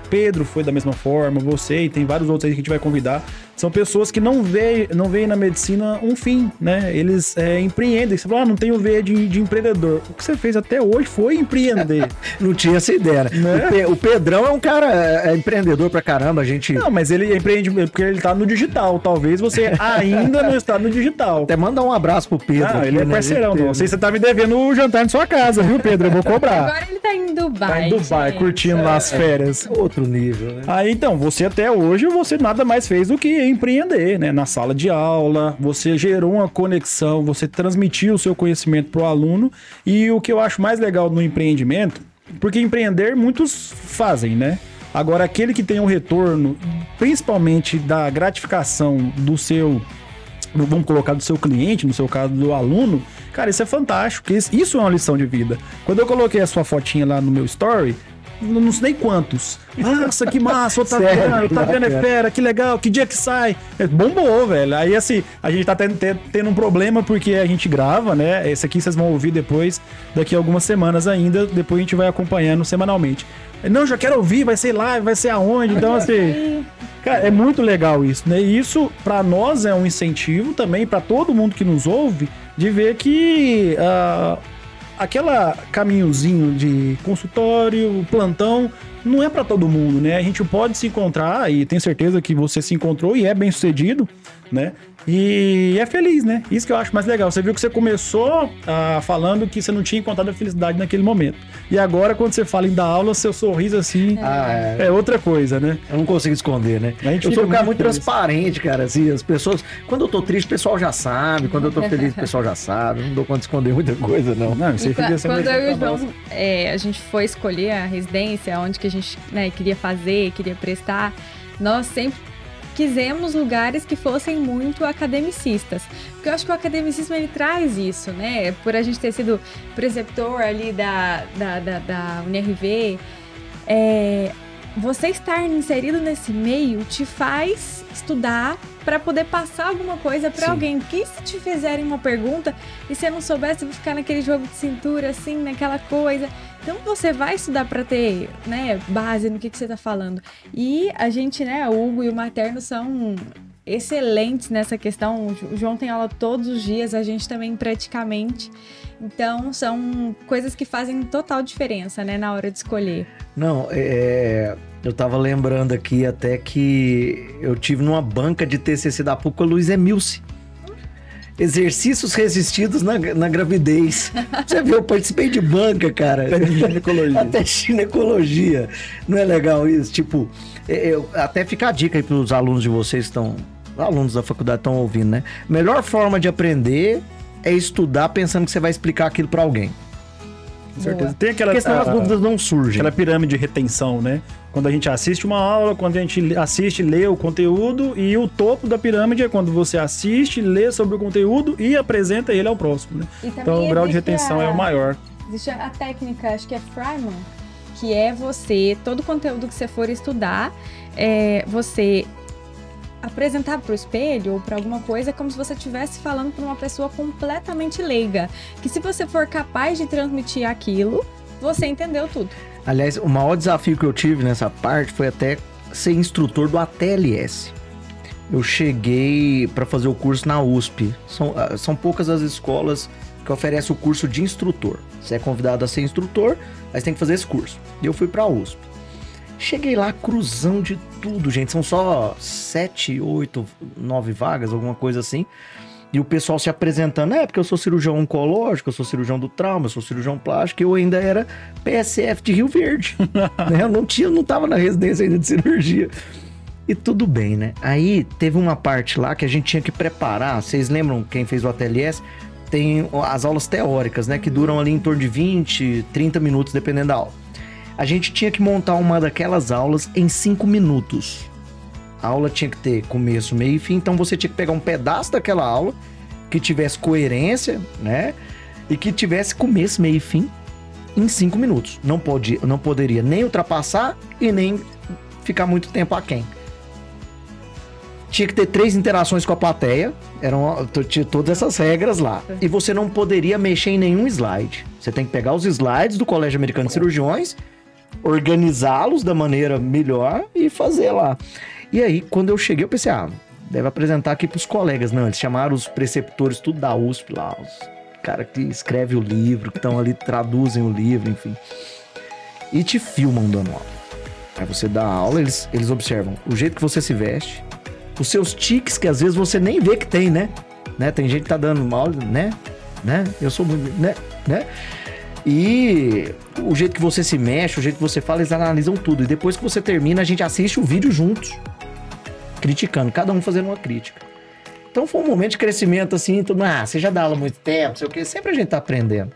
Pedro foi da mesma forma, você e tem vários outros aí que a gente vai convidar. São pessoas que não veem não veem na medicina um fim, né? Eles é, empreendem. Você fala, ah, não tenho veia de, de empreendedor. O que você fez até hoje foi empreender. Não tinha essa ideia, né? Né? O, Pe- o Pedrão é um cara é, é empreendedor pra caramba. A gente não, mas ele empreende porque ele tá no digital. Talvez você ainda não está no digital. até manda um abraço pro Pedro. Ah, aqui, ele é né? parceirão. Não sei se você tá me devendo o jantar na sua casa, viu, Pedro? Eu vou cobrar. Agora ele tá em Dubai. Tá em Dubai, gente. curtindo lá as férias. Outro nível, né? Aí então, você até hoje, você nada mais fez do que empreender, né? Na sala de aula, você gerou uma conexão, você transmitiu o seu conhecimento pro aluno. E o que eu acho mais legal no empreendimento, porque empreender muitos fazem, né? Agora, aquele que tem um retorno, principalmente da gratificação do seu vamos colocar do seu cliente, no seu caso do aluno, cara, isso é fantástico, isso é uma lição de vida. Quando eu coloquei a sua fotinha lá no meu story, não sei quantos. Nossa, que massa, o Sério, Taviano, o que Taviano é fera, que legal, que dia que sai? É, bombou, velho. Aí assim, a gente tá tendo, tendo- um problema porque a gente grava, né? Esse aqui vocês vão ouvir depois, daqui a algumas semanas ainda, depois a gente vai acompanhando semanalmente. Não, já quero ouvir, vai ser live, vai ser aonde, então assim... Cara, é muito legal isso, né? E isso, pra nós, é um incentivo também, pra todo mundo que nos ouve, de ver que ah, aquela caminhozinho de consultório, plantão, não é pra todo mundo, né? A gente pode se encontrar, e tenho certeza que você se encontrou e é bem sucedido, né? E é feliz, né? Isso que eu acho mais legal. Você viu que você começou ah, falando que você não tinha encontrado a felicidade naquele momento. E agora, quando você fala em dar aula, seu sorriso assim Ah, é. é outra coisa, né? Eu não consigo esconder, né? A gente Eu sou um cara muito feliz. transparente, cara. Assim, as pessoas. Quando eu tô triste, o pessoal já sabe. Quando eu tô feliz, o pessoal já sabe. Não dou conta de esconder muita coisa, não. Não, isso aí fica quando eu e o. João, é, a gente foi escolher a residência, onde que a gente né, queria fazer, queria prestar, nós sempre quisemos lugares que fossem muito academicistas. Porque eu acho que o academicismo ele traz isso, né? Por a gente ter sido preceptor ali da, da, da, da UNRV, é, você estar inserido nesse meio te faz estudar para poder passar alguma coisa para alguém. Porque se te fizerem uma pergunta e você não soubesse, você vai ficar naquele jogo de cintura, assim, naquela coisa. Então você vai estudar para ter, né, base no que, que você tá falando. E a gente, né, o Hugo e o Materno são excelentes nessa questão. O Jo- O João tem aula todos os dias, a gente também praticamente. Então são coisas que fazem total diferença, né, na hora de escolher. Não, é. Eu tava lembrando aqui até que eu tive numa banca de TCC da PUC com a Luiz Emilce. Exercícios resistidos na, na gravidez. Você viu, eu participei de banca, cara. Até ginecologia. Até ginecologia. Não é legal isso? Tipo, eu, até fica a dica aí pros alunos de vocês que estão. Alunos da faculdade estão ouvindo, né? Melhor forma de aprender é estudar pensando que você vai explicar aquilo para alguém. Com certeza. Tem aquela, Porque senão as a- dúvidas não surgem. aquela pirâmide de retenção, né? Quando a gente assiste uma aula, quando a gente assiste, lê o conteúdo, e o topo da pirâmide é quando você assiste, lê sobre o conteúdo e apresenta ele ao próximo, né? Então o grau de retenção a- é o maior. Existe a técnica, acho que é Fryman, que é você, todo conteúdo que você for estudar, é você apresentar para o espelho ou para alguma coisa como se você estivesse falando para uma pessoa completamente leiga. Que se você for capaz de transmitir aquilo, você entendeu tudo. Aliás, o maior desafio que eu tive nessa parte foi até ser instrutor do ATLS. Eu cheguei para fazer o curso na USP. São, ah, são poucas as escolas que oferecem o curso de instrutor. Você é convidado a ser instrutor, você tem que fazer esse curso. E eu fui para a USP. Cheguei lá, cruzão de tudo, gente. São só sete, oito, nove vagas, alguma coisa assim. E o pessoal se apresentando, é porque eu sou cirurgião oncológico, eu sou cirurgião do trauma, eu sou cirurgião plástico, eu ainda era PSF de Rio Verde. né? Eu não tinha, não tava na residência ainda de cirurgia. E tudo bem, né? Aí teve uma parte lá que a gente tinha que preparar. Vocês lembram quem fez o ATLS? Tem as aulas teóricas, né? Que duram ali em torno de 20, 30 minutos, dependendo da aula. A gente tinha que montar uma daquelas aulas em 5 minutos. A aula tinha que ter começo, meio e fim, então você tinha que pegar um pedaço daquela aula que tivesse coerência, né? E que tivesse começo, meio e fim em 5 minutos. Não, pode, não poderia nem ultrapassar e nem ficar muito tempo aquém. Tinha que ter três interações com a plateia, eram tinha todas essas regras lá. E você não poderia mexer em nenhum slide. Você tem que pegar os slides do Colégio Americano de Cirurgiões, organizá-los da maneira melhor e fazer lá. E aí, quando eu cheguei, eu pensei, ah, deve apresentar aqui pros colegas. Não, eles chamaram os preceptores tudo da USP lá, os caras que escrevem o livro, que estão ali, traduzem o livro, enfim. E te filmam dando aula. Aí você dá aula, eles, eles observam o jeito que você se veste, os seus tiques, que às vezes você nem vê que tem, né? né? Tem gente que tá dando mal, né? Né? Eu sou muito, né? né? E o jeito que você se mexe, o jeito que você fala, eles analisam tudo. E depois que você termina, a gente assiste o vídeo juntos, criticando, cada um fazendo uma crítica. Então foi um momento de crescimento assim, tudo, ah, você já dá aula há muito tempo, sei o quê, sempre a gente tá aprendendo.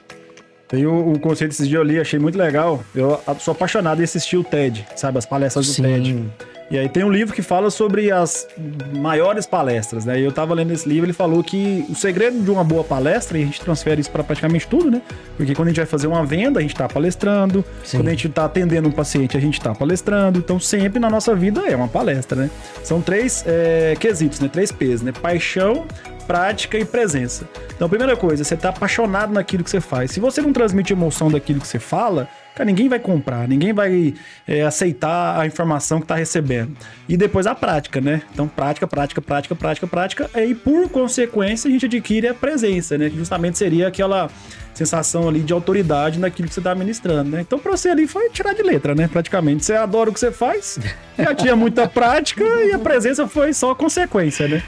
Tem o, o conceito desses dias eu li, achei muito legal. Eu sou apaixonado em assistir o TED, sabe? As palestras do TED. E aí tem um livro que fala sobre as maiores palestras, né? E eu tava lendo esse livro, ele falou que o segredo de uma boa palestra, e a gente transfere isso para praticamente tudo, né? Porque quando a gente vai fazer uma venda, a gente tá palestrando. Sim. Quando a gente tá atendendo um paciente, a gente tá palestrando. Então sempre na nossa vida é uma palestra, né? São três é, quesitos, né? Três P's, né? Paixão, prática e presença. Então, primeira coisa, você tá apaixonado naquilo que você faz. Se você não transmite emoção daquilo que você fala, cara, ninguém vai comprar, ninguém vai é, aceitar a informação que tá recebendo. E depois a prática, né? Então, prática, prática, prática, prática, prática. E por consequência, a gente adquire a presença, né? Que justamente seria aquela sensação ali de autoridade naquilo que você tá administrando, né? Então, pra você ali foi tirar de letra, né? Praticamente. Você adora o que você faz, já tinha muita prática e a presença foi só consequência, né?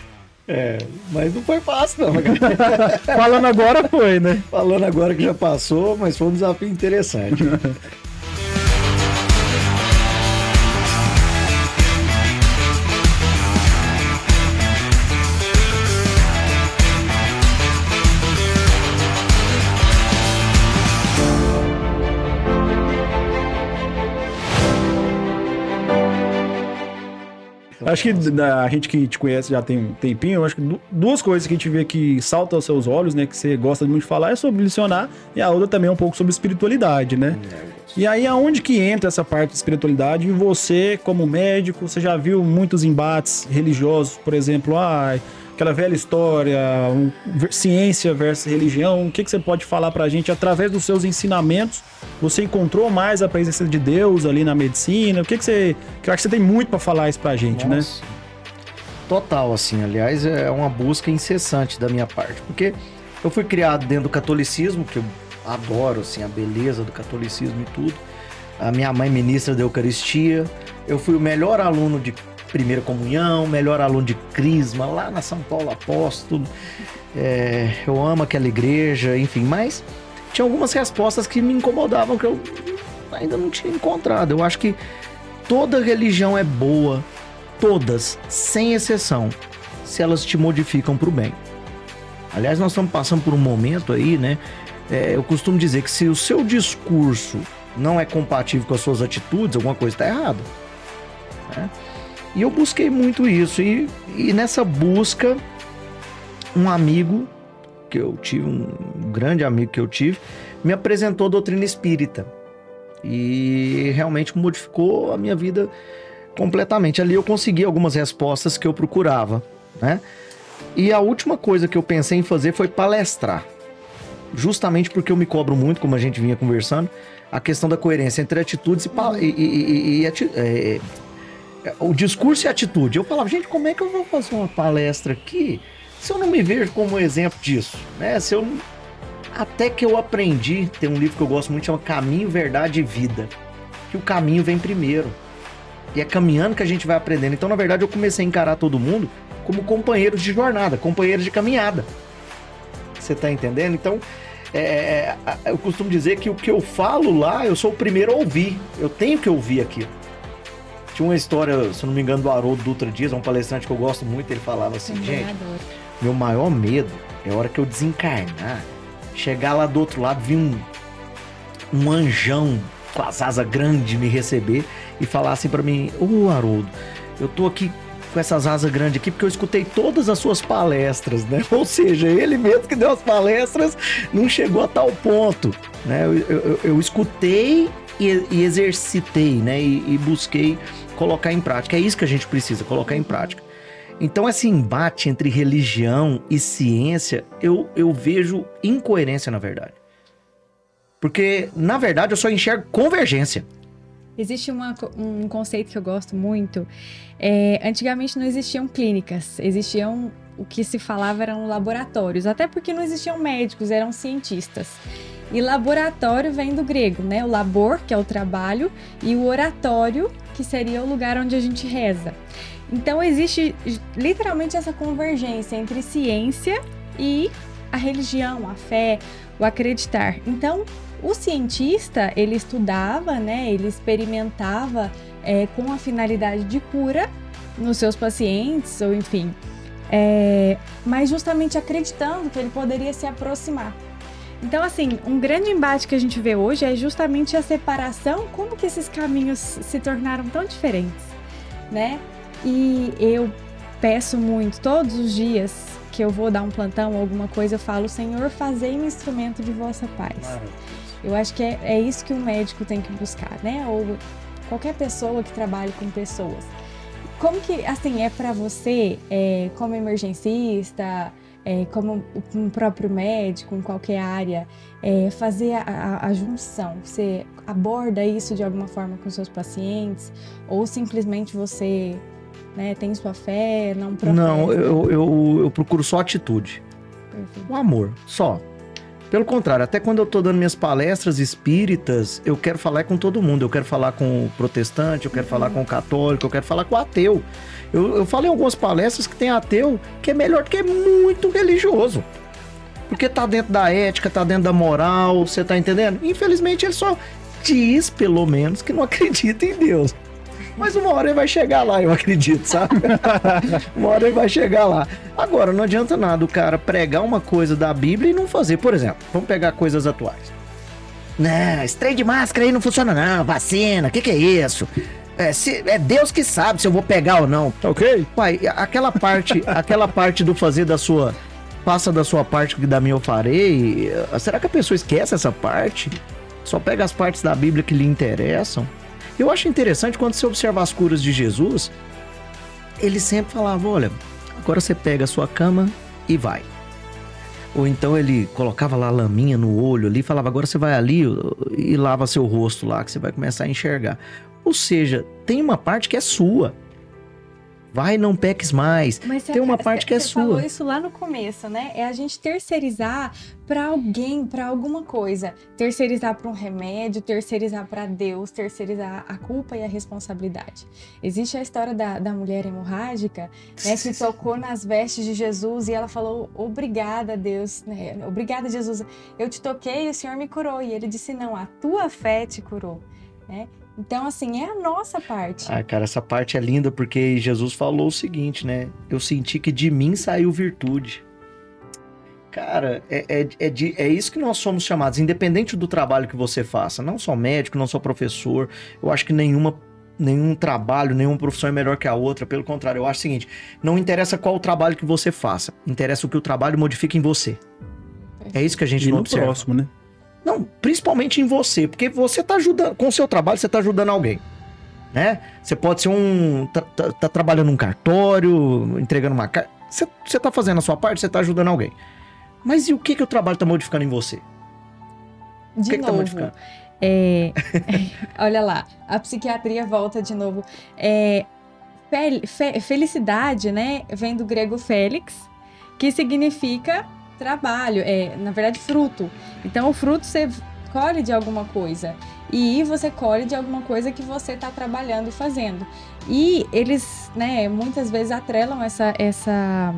É, mas não foi fácil não. Falando agora foi, né? Falando agora que já passou, mas foi um desafio interessante. Acho que da- a gente que te conhece já tem um tempinho, acho que du- duas coisas que a gente vê que saltam aos seus olhos, né? Que você gosta muito de falar é sobre licionar e a outra também é um pouco sobre espiritualidade, né? E aí, aonde que entra essa parte de espiritualidade? E você, como médico, você já viu muitos embates religiosos, por exemplo, ah, aquela velha história, um, ciência versus religião. O que, que você pode falar pra gente através dos seus ensinamentos? Você encontrou mais a presença de Deus ali na medicina? O que, que você. Que eu acho que você tem muito pra falar isso pra gente, né? Nossa. Total, assim. Aliás, é uma busca incessante da minha parte. Porque eu fui criado dentro do catolicismo, que eu adoro, assim, a beleza do catolicismo e tudo. A minha mãe ministra da Eucaristia. Eu fui o melhor aluno de primeira comunhão, melhor aluno de crisma lá na São Paulo Apóstolo. É, eu amo aquela igreja, enfim, mas tinha algumas respostas que me incomodavam que eu ainda não tinha encontrado. Eu acho que toda religião é boa, todas, sem exceção, se elas te modificam para o bem. Aliás, nós estamos passando por um momento aí, né? É, eu costumo dizer que se o seu discurso não é compatível com as suas atitudes, alguma coisa está errada. Né? E eu busquei muito isso. E, e nessa busca, um amigo que eu tive, um grande amigo que eu tive, me apresentou a doutrina espírita. E realmente modificou a minha vida completamente. Ali eu consegui algumas respostas que eu procurava, né? E a última coisa que eu pensei em fazer foi palestrar. Justamente porque eu me cobro muito, como a gente vinha conversando, a questão da coerência entre atitudes e, e, e, e é, o discurso e a atitude. Eu falava, gente, como é que eu vou fazer uma palestra aqui se eu não me vejo como exemplo disso? Né? Se eu até que eu aprendi, tem um livro que eu gosto muito, chama Caminho, Verdade e Vida. Que o caminho vem primeiro. E é caminhando que a gente vai aprendendo. Então, na verdade, eu comecei a encarar todo mundo como companheiros de jornada, companheiros de caminhada. Você tá entendendo? Então, é, é, é eu costumo dizer que o que eu falo lá, eu sou o primeiro a ouvir. Eu tenho que ouvir aquilo. Tinha uma história, se não me engano, do Haroldo Dutra Dias, um palestrante que eu gosto muito, ele falava assim, gente, meu maior medo é a hora que eu desencarnar, chegar lá do outro lado, vir um, um anjão com as asas grandes me receber e falar assim para mim, ô oh, Haroldo, eu tô aqui com essas asas grandes aqui, porque eu escutei todas as suas palestras, né? Ou seja, ele mesmo que deu as palestras não chegou a tal ponto, né? Eu, eu, eu escutei e, e, exercitei, né? E, e busquei colocar em prática. É isso que a gente precisa, colocar em prática. Então, esse embate entre religião e ciência, eu, eu vejo incoerência, na verdade. Porque, na verdade, eu só enxergo convergência. Existe uma, um conceito que eu gosto muito. É, antigamente não existiam clínicas, existiam o que se falava eram laboratórios, até porque não existiam médicos, eram cientistas. E laboratório vem do grego, né? O labor, que é o trabalho, e o oratório, que seria o lugar onde a gente reza. Então existe literalmente essa convergência entre ciência e a religião, a fé, o acreditar. Então, o cientista, ele estudava, né, ele experimentava é, com a finalidade de cura nos seus pacientes, ou enfim, é, mas justamente acreditando que ele poderia se aproximar. Então, assim, um grande embate que a gente vê hoje é justamente a separação, como que esses caminhos se tornaram tão diferentes, né? E eu peço muito todos os dias que eu vou dar um plantão ou alguma coisa, eu falo, Senhor, fazei um instrumento de vossa paz. Eu acho que é, é isso que um médico tem que buscar, né? Ou qualquer pessoa que trabalhe com pessoas. Como que, assim, é para você, é, como emergencista, é, como um próprio médico, em qualquer área, é, fazer a, a, junção? Você aborda isso de alguma forma com seus pacientes? Ou simplesmente você né, tem sua fé, não professa? Não, eu, eu, eu procuro só atitude. Perfeito. O amor, só. Pelo contrário, até quando eu estou dando minhas palestras espíritas, eu quero falar com todo mundo. Eu quero falar com o protestante, eu quero uhum. falar com o católico, eu quero falar com o ateu. Eu, eu falo em algumas palestras que tem ateu que é melhor que é muito religioso. Porque tá dentro da ética, tá dentro da moral, você tá entendendo? Infelizmente ele só diz, pelo menos, que não acredita em Deus. Mas uma hora ele vai chegar lá, eu acredito, sabe? uma hora ele vai chegar lá. Agora, não adianta nada o cara pregar uma coisa da Bíblia e não fazer. Por exemplo, vamos pegar coisas atuais. Não, esse de máscara aí não funciona não, vacina, o que, que é isso? É, se, é Deus que sabe se eu vou pegar ou não. Tá ok? Pai, aquela parte, aquela parte do fazer da sua. Faça da sua parte que da minha eu farei. Será que a pessoa esquece essa parte? Só pega as partes da Bíblia que lhe interessam? Eu acho interessante quando você observa as curas de Jesus, ele sempre falava: olha, agora você pega a sua cama e vai. Ou então ele colocava lá a laminha no olho ali, falava: agora você vai ali e lava seu rosto lá, que você vai começar a enxergar. Ou seja, tem uma parte que é sua. Vai, não peques mais. Mas Tem uma parte que é cê falou sua. isso lá no começo, né? É a gente terceirizar pra alguém, pra alguma coisa. Terceirizar pra um remédio, terceirizar pra Deus, terceirizar a culpa e a responsabilidade. Existe a história da, da mulher hemorrágica, né? Que tocou nas vestes de Jesus e ela falou: Obrigada, Deus, né? Obrigada, Jesus. Eu te toquei e o Senhor me curou. E ele disse: Não, a tua fé te curou, né? Então, assim, é a nossa parte. Ah, cara, essa parte é linda porque Jesus falou o seguinte, né? Eu senti que de mim saiu virtude. Cara, é, é, é, de- é isso que nós somos chamados, independente do trabalho que você faça. Não só médico, não só professor. Eu acho que nenhuma, nenhum trabalho, nenhuma profissão é melhor que a outra. Pelo contrário, eu acho o seguinte: não interessa qual o trabalho que você faça, interessa o que o trabalho modifica em você. É isso que a gente E não no observa. próximo, né? Não, principalmente em você, porque você tá ajudando, com o seu trabalho, você tá ajudando alguém. Né? Você pode ser um. Tá, tá- tá trabalhando num cartório, entregando uma carta. Você, você tá fazendo a sua parte, você tá ajudando alguém. Mas e o que, que o trabalho tá modificando em você? O De que, que tá novo, modificando? É, olha lá, a psiquiatria volta de novo. É, fel- fe- felicidade, né? Vem do grego félix, que significa trabalho, é, na verdade, fruto. Então, o fruto você colhe de alguma coisa. E você colhe de alguma coisa que você está trabalhando e fazendo. E eles, né, muitas vezes atrelam essa, essa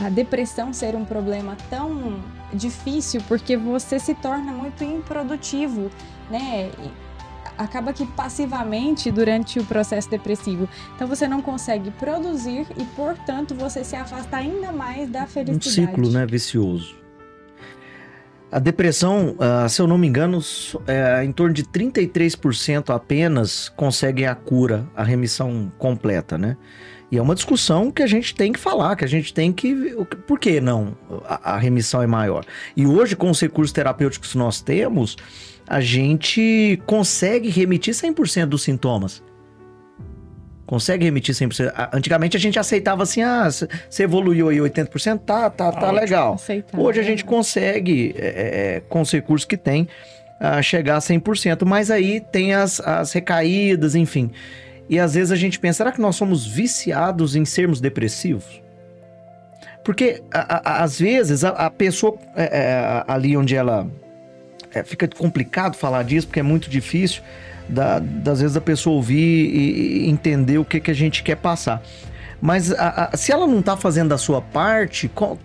a depressão ser um problema tão difícil porque você se torna muito improdutivo, né? Acaba que passivamente durante o processo depressivo. Então você não consegue produzir e, portanto, você se afasta ainda mais da Um felicidade. ciclo, né, vicioso. A depressão, ah, se eu não me engano, é, em torno de 33% apenas conseguem a cura, a remissão completa, né? E é uma discussão que a gente tem que falar, que a gente tem que- Por que não a, a remissão é maior? E hoje, com os recursos terapêuticos que nós temos, a gente consegue remitir 100% dos sintomas. Consegue remitir 100%. Ah, Antigamente a gente aceitava assim: ah, você evoluiu aí 80%, tá, tá, tá legal. Aceitável. Hoje a gente consegue, é, é, com os recursos que tem, ah, chegar a 100%, mas aí tem as, as recaídas, enfim. E às vezes a gente pensa, será que nós somos viciados em sermos depressivos? Porque a- a- às vezes a, a pessoa é, é, ali onde ela é, fica complicado falar disso, porque é muito difícil da, das vezes a pessoa ouvir e, entender o que, que a gente quer passar. Mas a- a- se ela não tá fazendo a sua parte, qual-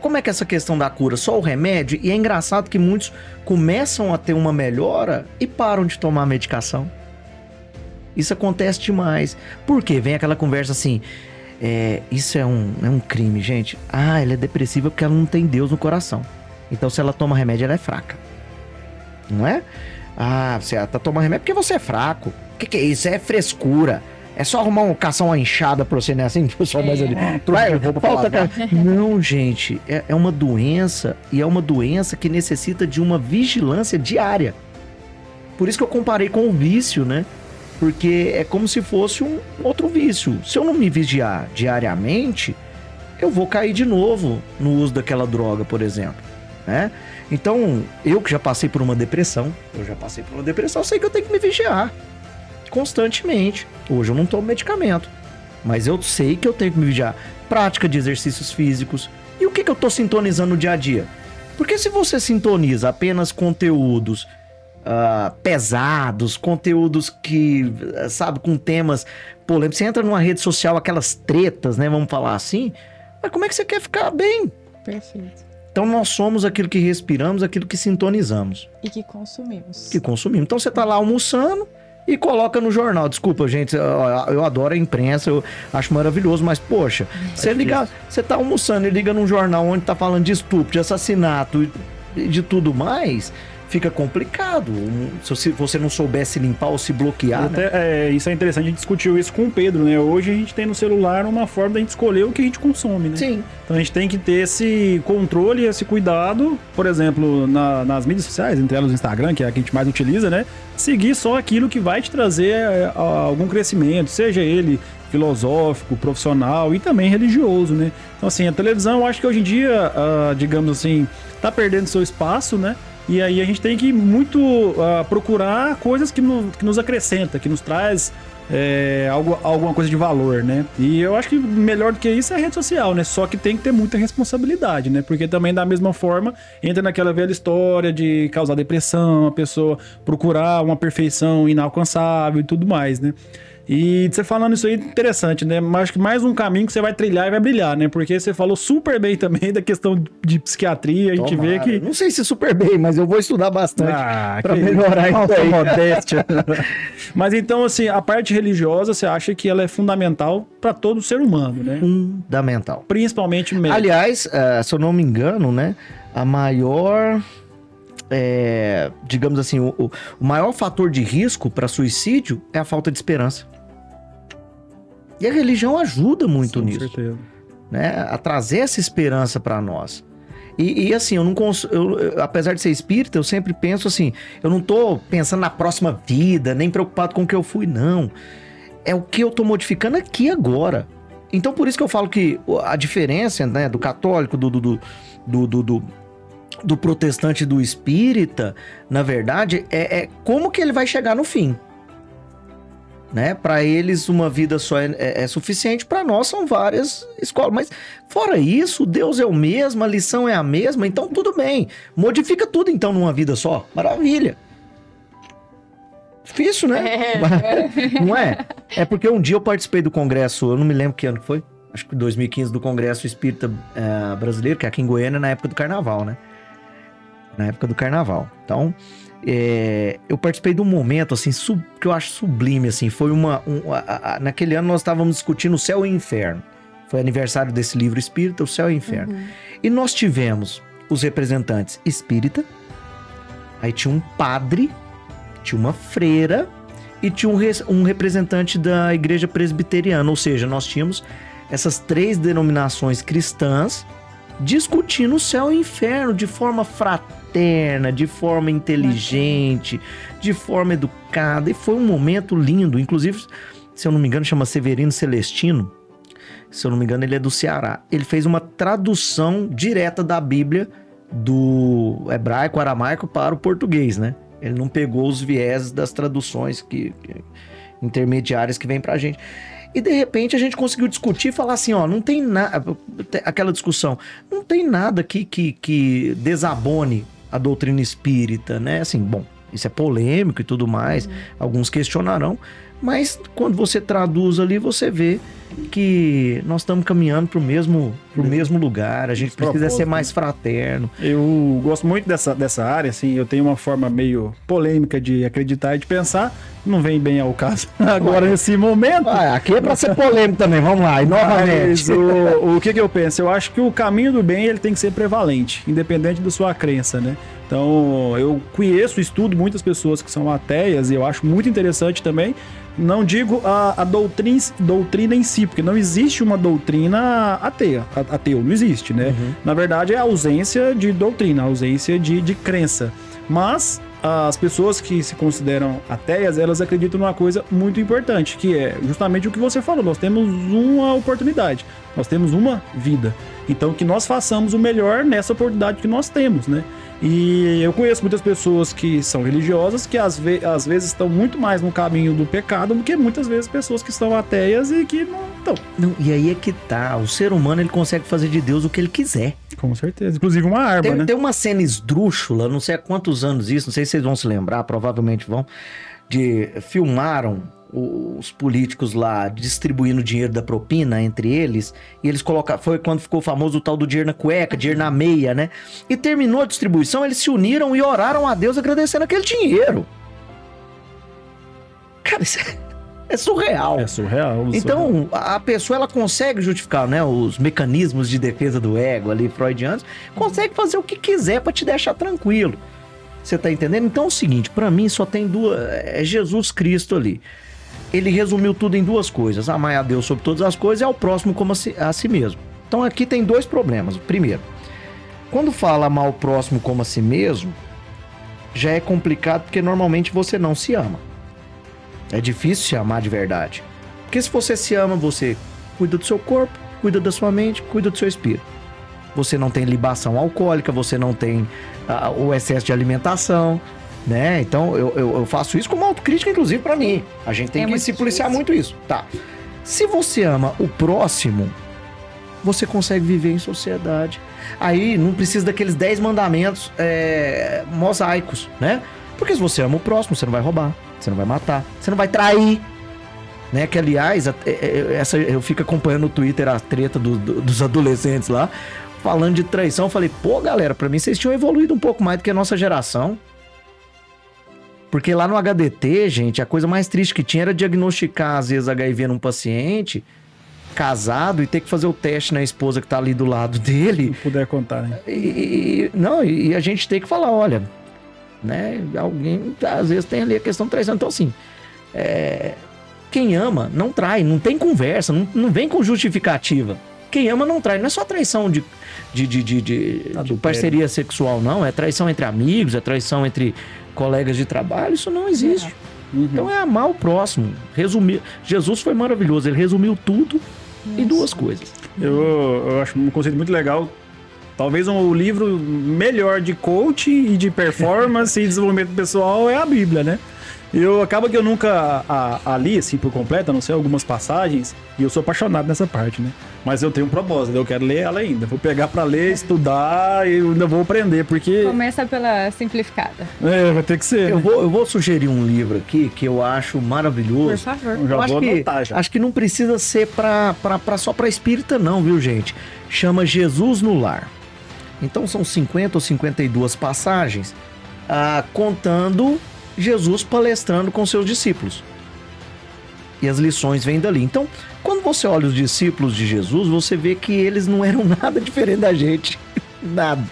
como é que é essa questão da cura? Só o remédio? E é engraçado que muitos começam a ter uma melhora e param de tomar a medicação. Isso acontece demais. Por quê? Vem aquela conversa assim. é, isso é um, é um crime, gente. Ah, ela é depressiva porque ela não tem Deus no coração. Então, se ela toma remédio, ela é fraca. Não é? Ah, você tá tomando remédio porque você é fraco. O que, que é isso? É frescura. É só arrumar um caçar uma enxada pra você, né? Assim, pessoal mais É. ali. Troca Vai, falta cara. Não, gente, é, é uma doença e é uma doença que necessita de uma vigilância diária. Por isso que eu comparei com o vício, né? Porque é como se fosse um outro vício. Se eu não me vigiar diariamente, eu vou cair de novo no uso daquela droga, por exemplo, né? Então, eu que já passei por uma depressão, eu já passei por uma depressão, sei que eu tenho que me vigiar constantemente. Hoje eu não tomo medicamento, mas eu sei que eu tenho que me vigiar. Prática de exercícios físicos. E o que, que eu tô sintonizando no dia a dia? Porque se você sintoniza apenas conteúdos ah, pesados, conteúdos que, sabe, com temas polêmicos, você entra numa rede social, aquelas tretas, né, vamos falar assim, mas como é que você quer ficar bem? Perfeito. Então nós somos aquilo que respiramos, aquilo que sintonizamos, E que consumimos. que consumimos. Então você tá lá almoçando e coloca no jornal. Desculpa, gente, eu, eu adoro a imprensa, eu acho maravilhoso, mas poxa, você liga, você tá almoçando e liga num jornal onde tá falando de estupro, de assassinato e de tudo mais, fica complicado. Se você- não soubesse limpar ou se bloquear, né? Até, é, isso é interessante, a gente discutiu isso com o Pedro, né? Hoje a gente tem no celular uma forma da gente escolher o que a gente consome, né? Sim. Então a gente tem que ter esse controle, esse cuidado, por exemplo, na- nas mídias sociais, entre elas o Instagram, que é a que a gente mais utiliza, né? Seguir só aquilo que vai te trazer é, a- algum crescimento, seja ele filosófico, profissional e também religioso, né? Então assim, a televisão eu acho que hoje em dia, ah, digamos assim, tá perdendo seu espaço, né? E aí a gente tem que muito uh, procurar coisas que, no, que nos acrescenta, que nos traz é, algo, alguma coisa de valor, né? E eu acho que melhor do que isso é a rede social, né? Só que tem que ter muita responsabilidade, né? Porque também da mesma forma entra naquela velha história de causar depressão, a pessoa procurar uma perfeição inalcançável e tudo mais, né? E você falando isso aí, interessante, né? Mas acho que mais um caminho que você vai trilhar e vai brilhar, né? Porque você falou super bem também da questão de psiquiatria, a gente Tomara. vê que... Não sei se super bem, mas eu vou estudar bastante ah, pra melhorar isso aí. modéstia. mas então, assim, a parte religiosa, você acha que ela é fundamental para todo ser humano, né? Fundamental. Principalmente médico. Aliás, uh, se eu não me engano, né? A maior... É, digamos assim, o, o maior fator de risco para suicídio é a falta de esperança. E a religião ajuda muito Sim, nisso. Com certeza. Né? A trazer essa esperança para nós. E, e, assim, eu não cons... eu, eu, apesar de ser espírita, eu sempre penso assim, eu não tô pensando na próxima vida, nem preocupado com o que eu fui, não. É o que eu tô modificando aqui agora. Então, por isso que eu falo que a diferença né, do católico, do, do, do, do, do, do protestante do espírita, na verdade, é, é como que ele vai chegar no fim né? Para eles uma vida só é, é, é suficiente, para nós são várias escolas. Mas fora isso, Deus é o mesmo, a lição é a mesma, então tudo bem. Modifica tudo então numa vida só. Maravilha. Difícil, né? É. Não é? É porque um dia eu participei do congresso, eu não me lembro que ano que foi. Acho que 2015 do Congresso Espírita é, Brasileiro, que é aqui em Goiânia, na época do Carnaval, né? Na época do Carnaval. Então, é, eu participei de um momento assim sub, que eu acho sublime assim foi uma um, a, a, naquele ano nós estávamos discutindo o céu e o inferno. Foi aniversário desse livro espírita o céu e o inferno. Uhum. e nós tivemos os representantes espírita aí tinha um padre tinha uma freira e tinha um, um representante da igreja presbiteriana. Ou seja nós tínhamos essas três denominações cristãs discutindo o céu e o inferno de forma fraterna, de forma inteligente, de forma educada. E foi um momento lindo. Inclusive, se eu não me engano, chama Severino Celestino. Se eu não me engano, ele é do Ceará. Ele fez uma tradução direta da Bíblia do hebraico, aramaico para o português, né? Ele não pegou os viés das traduções que, que intermediárias que vem pra gente. E de repente a gente conseguiu discutir e falar assim: ó, não tem nada. Aquela discussão, não tem nada que, que, que desabone a doutrina espírita, né? Assim, bom, isso é polêmico e tudo mais, uhum. alguns questionarão, mas quando você traduz ali, você vê que nós estamos caminhando para o mesmo, pro mesmo lugar, a gente precisa ser mais né? fraterno. Eu gosto muito dessa, dessa área, assim, eu tenho uma forma meio polêmica de acreditar e de pensar, não vem bem ao caso agora nesse momento. Ah, aqui é para ser polêmico também, vamos lá, e novamente. o, o que, que eu penso? Eu acho que o caminho do bem ele tem que ser prevalente, independente da sua crença, né? Então, eu conheço, estudo muitas pessoas que são ateias e eu acho muito interessante também, não digo a, a doutrina, doutrina em si, porque não existe uma doutrina ateia, ateu, não existe, né? Uhum. Na verdade, é a ausência de doutrina, a ausência de, de crença. Mas as pessoas que se consideram ateias, elas acreditam numa coisa muito importante, que é justamente o que você falou. Nós temos uma oportunidade, nós temos uma vida. Então, que nós façamos o melhor nessa oportunidade que nós temos, né? E eu conheço muitas pessoas que são religiosas que às, ve às vezes estão muito mais no caminho do pecado do que muitas vezes pessoas que são ateias e que não estão. Não, e aí é que tá. O ser humano ele consegue fazer de Deus o que ele quiser. Com certeza. Inclusive uma arma, tem, né? Tem uma cena esdrúxula, não sei há quantos anos isso, não sei se vocês vão se lembrar, provavelmente vão, de filmaram os políticos lá distribuindo dinheiro da propina entre eles, e eles colocaram, foi quando ficou famoso o tal do dinheiro na cueca, dinheiro na meia, né? E terminou a distribuição, eles se uniram e oraram a Deus agradecendo aquele dinheiro. Cara, isso é, é surreal. É surreal. Então, surreal. a pessoa ela consegue justificar, né, os mecanismos de defesa do ego ali freudianos, consegue fazer o que quiser para te deixar tranquilo. Você tá entendendo? Então é o seguinte, para mim só tem duas, é Jesus Cristo ali ele resumiu tudo em duas coisas: amar a Deus sobre todas as coisas e ao próximo como a si, a si mesmo. Então aqui tem dois problemas. Primeiro, quando fala amar o próximo como a si mesmo, já é complicado porque normalmente você não se ama. É difícil se amar de verdade. Porque se você se ama, você cuida do seu corpo, cuida da sua mente, cuida do seu espírito. você não tem libação alcoólica, você não tem ah, o excesso de alimentação, né? Então eu, eu, eu faço isso como autocrítica, inclusive para mim. A gente tem É que se policiar difícil. muito isso, tá? Se você ama o próximo, você consegue viver em sociedade. Aí não precisa daqueles 10 mandamentos é, mosaicos, né? Porque se você ama o próximo, você não vai roubar, você não vai matar, você não vai trair. Né? Que aliás, a- é- é- essa, eu fico acompanhando no Twitter a treta do- do- dos adolescentes lá, falando de traição. Eu falei, pô, galera, pra mim vocês tinham evoluído um pouco mais do que a nossa geração. Porque lá no HDT, gente, a coisa mais triste que tinha era diagnosticar, às vezes, HIV num paciente casado e ter que fazer o teste na esposa que tá ali do lado dele. Se puder contar, né? E- não, e a gente tem que falar, olha, né? Alguém às vezes tem ali a questão de traição. Então, assim, é, quem ama não trai, não tem conversa, não, não vem com justificativa. Quem ama não trai, não é só traição de, de, de, de, de- parceria sexual, não. É traição entre amigos, é traição entre colegas de trabalho, isso não existe. Uhum. Então é amar o próximo. Resumir. Jesus foi maravilhoso, ele resumiu tudo em duas coisas. Eu, eu acho um conceito muito legal. Talvez um livro melhor de coach e de performance e desenvolvimento pessoal é a Bíblia, né? Eu acaba que eu nunca a, a li assim por completo, a não sei algumas passagens, e eu sou apaixonado nessa parte, né? Mas eu tenho um propósito, eu quero ler ela ainda. Vou pegar pra ler, estudar e eu ainda vou aprender, porque Começa pela simplificada. é, vai ter que ser. Eu né? vou, eu vou sugerir um livro aqui que eu acho Por maravilhoso. favor. Eu já eu acho vou que, anotar já. acho que não precisa ser pra, pra, pra, só pra espírita, não, viu, gente? Chama Jesus no Lar. Então são 50 ou 52 passagens ah, contando Jesus palestrando com seus discípulos. E as lições vêm dali. Então, quando você olha os discípulos de Jesus, você vê que eles não eram nada diferente da gente. Nada.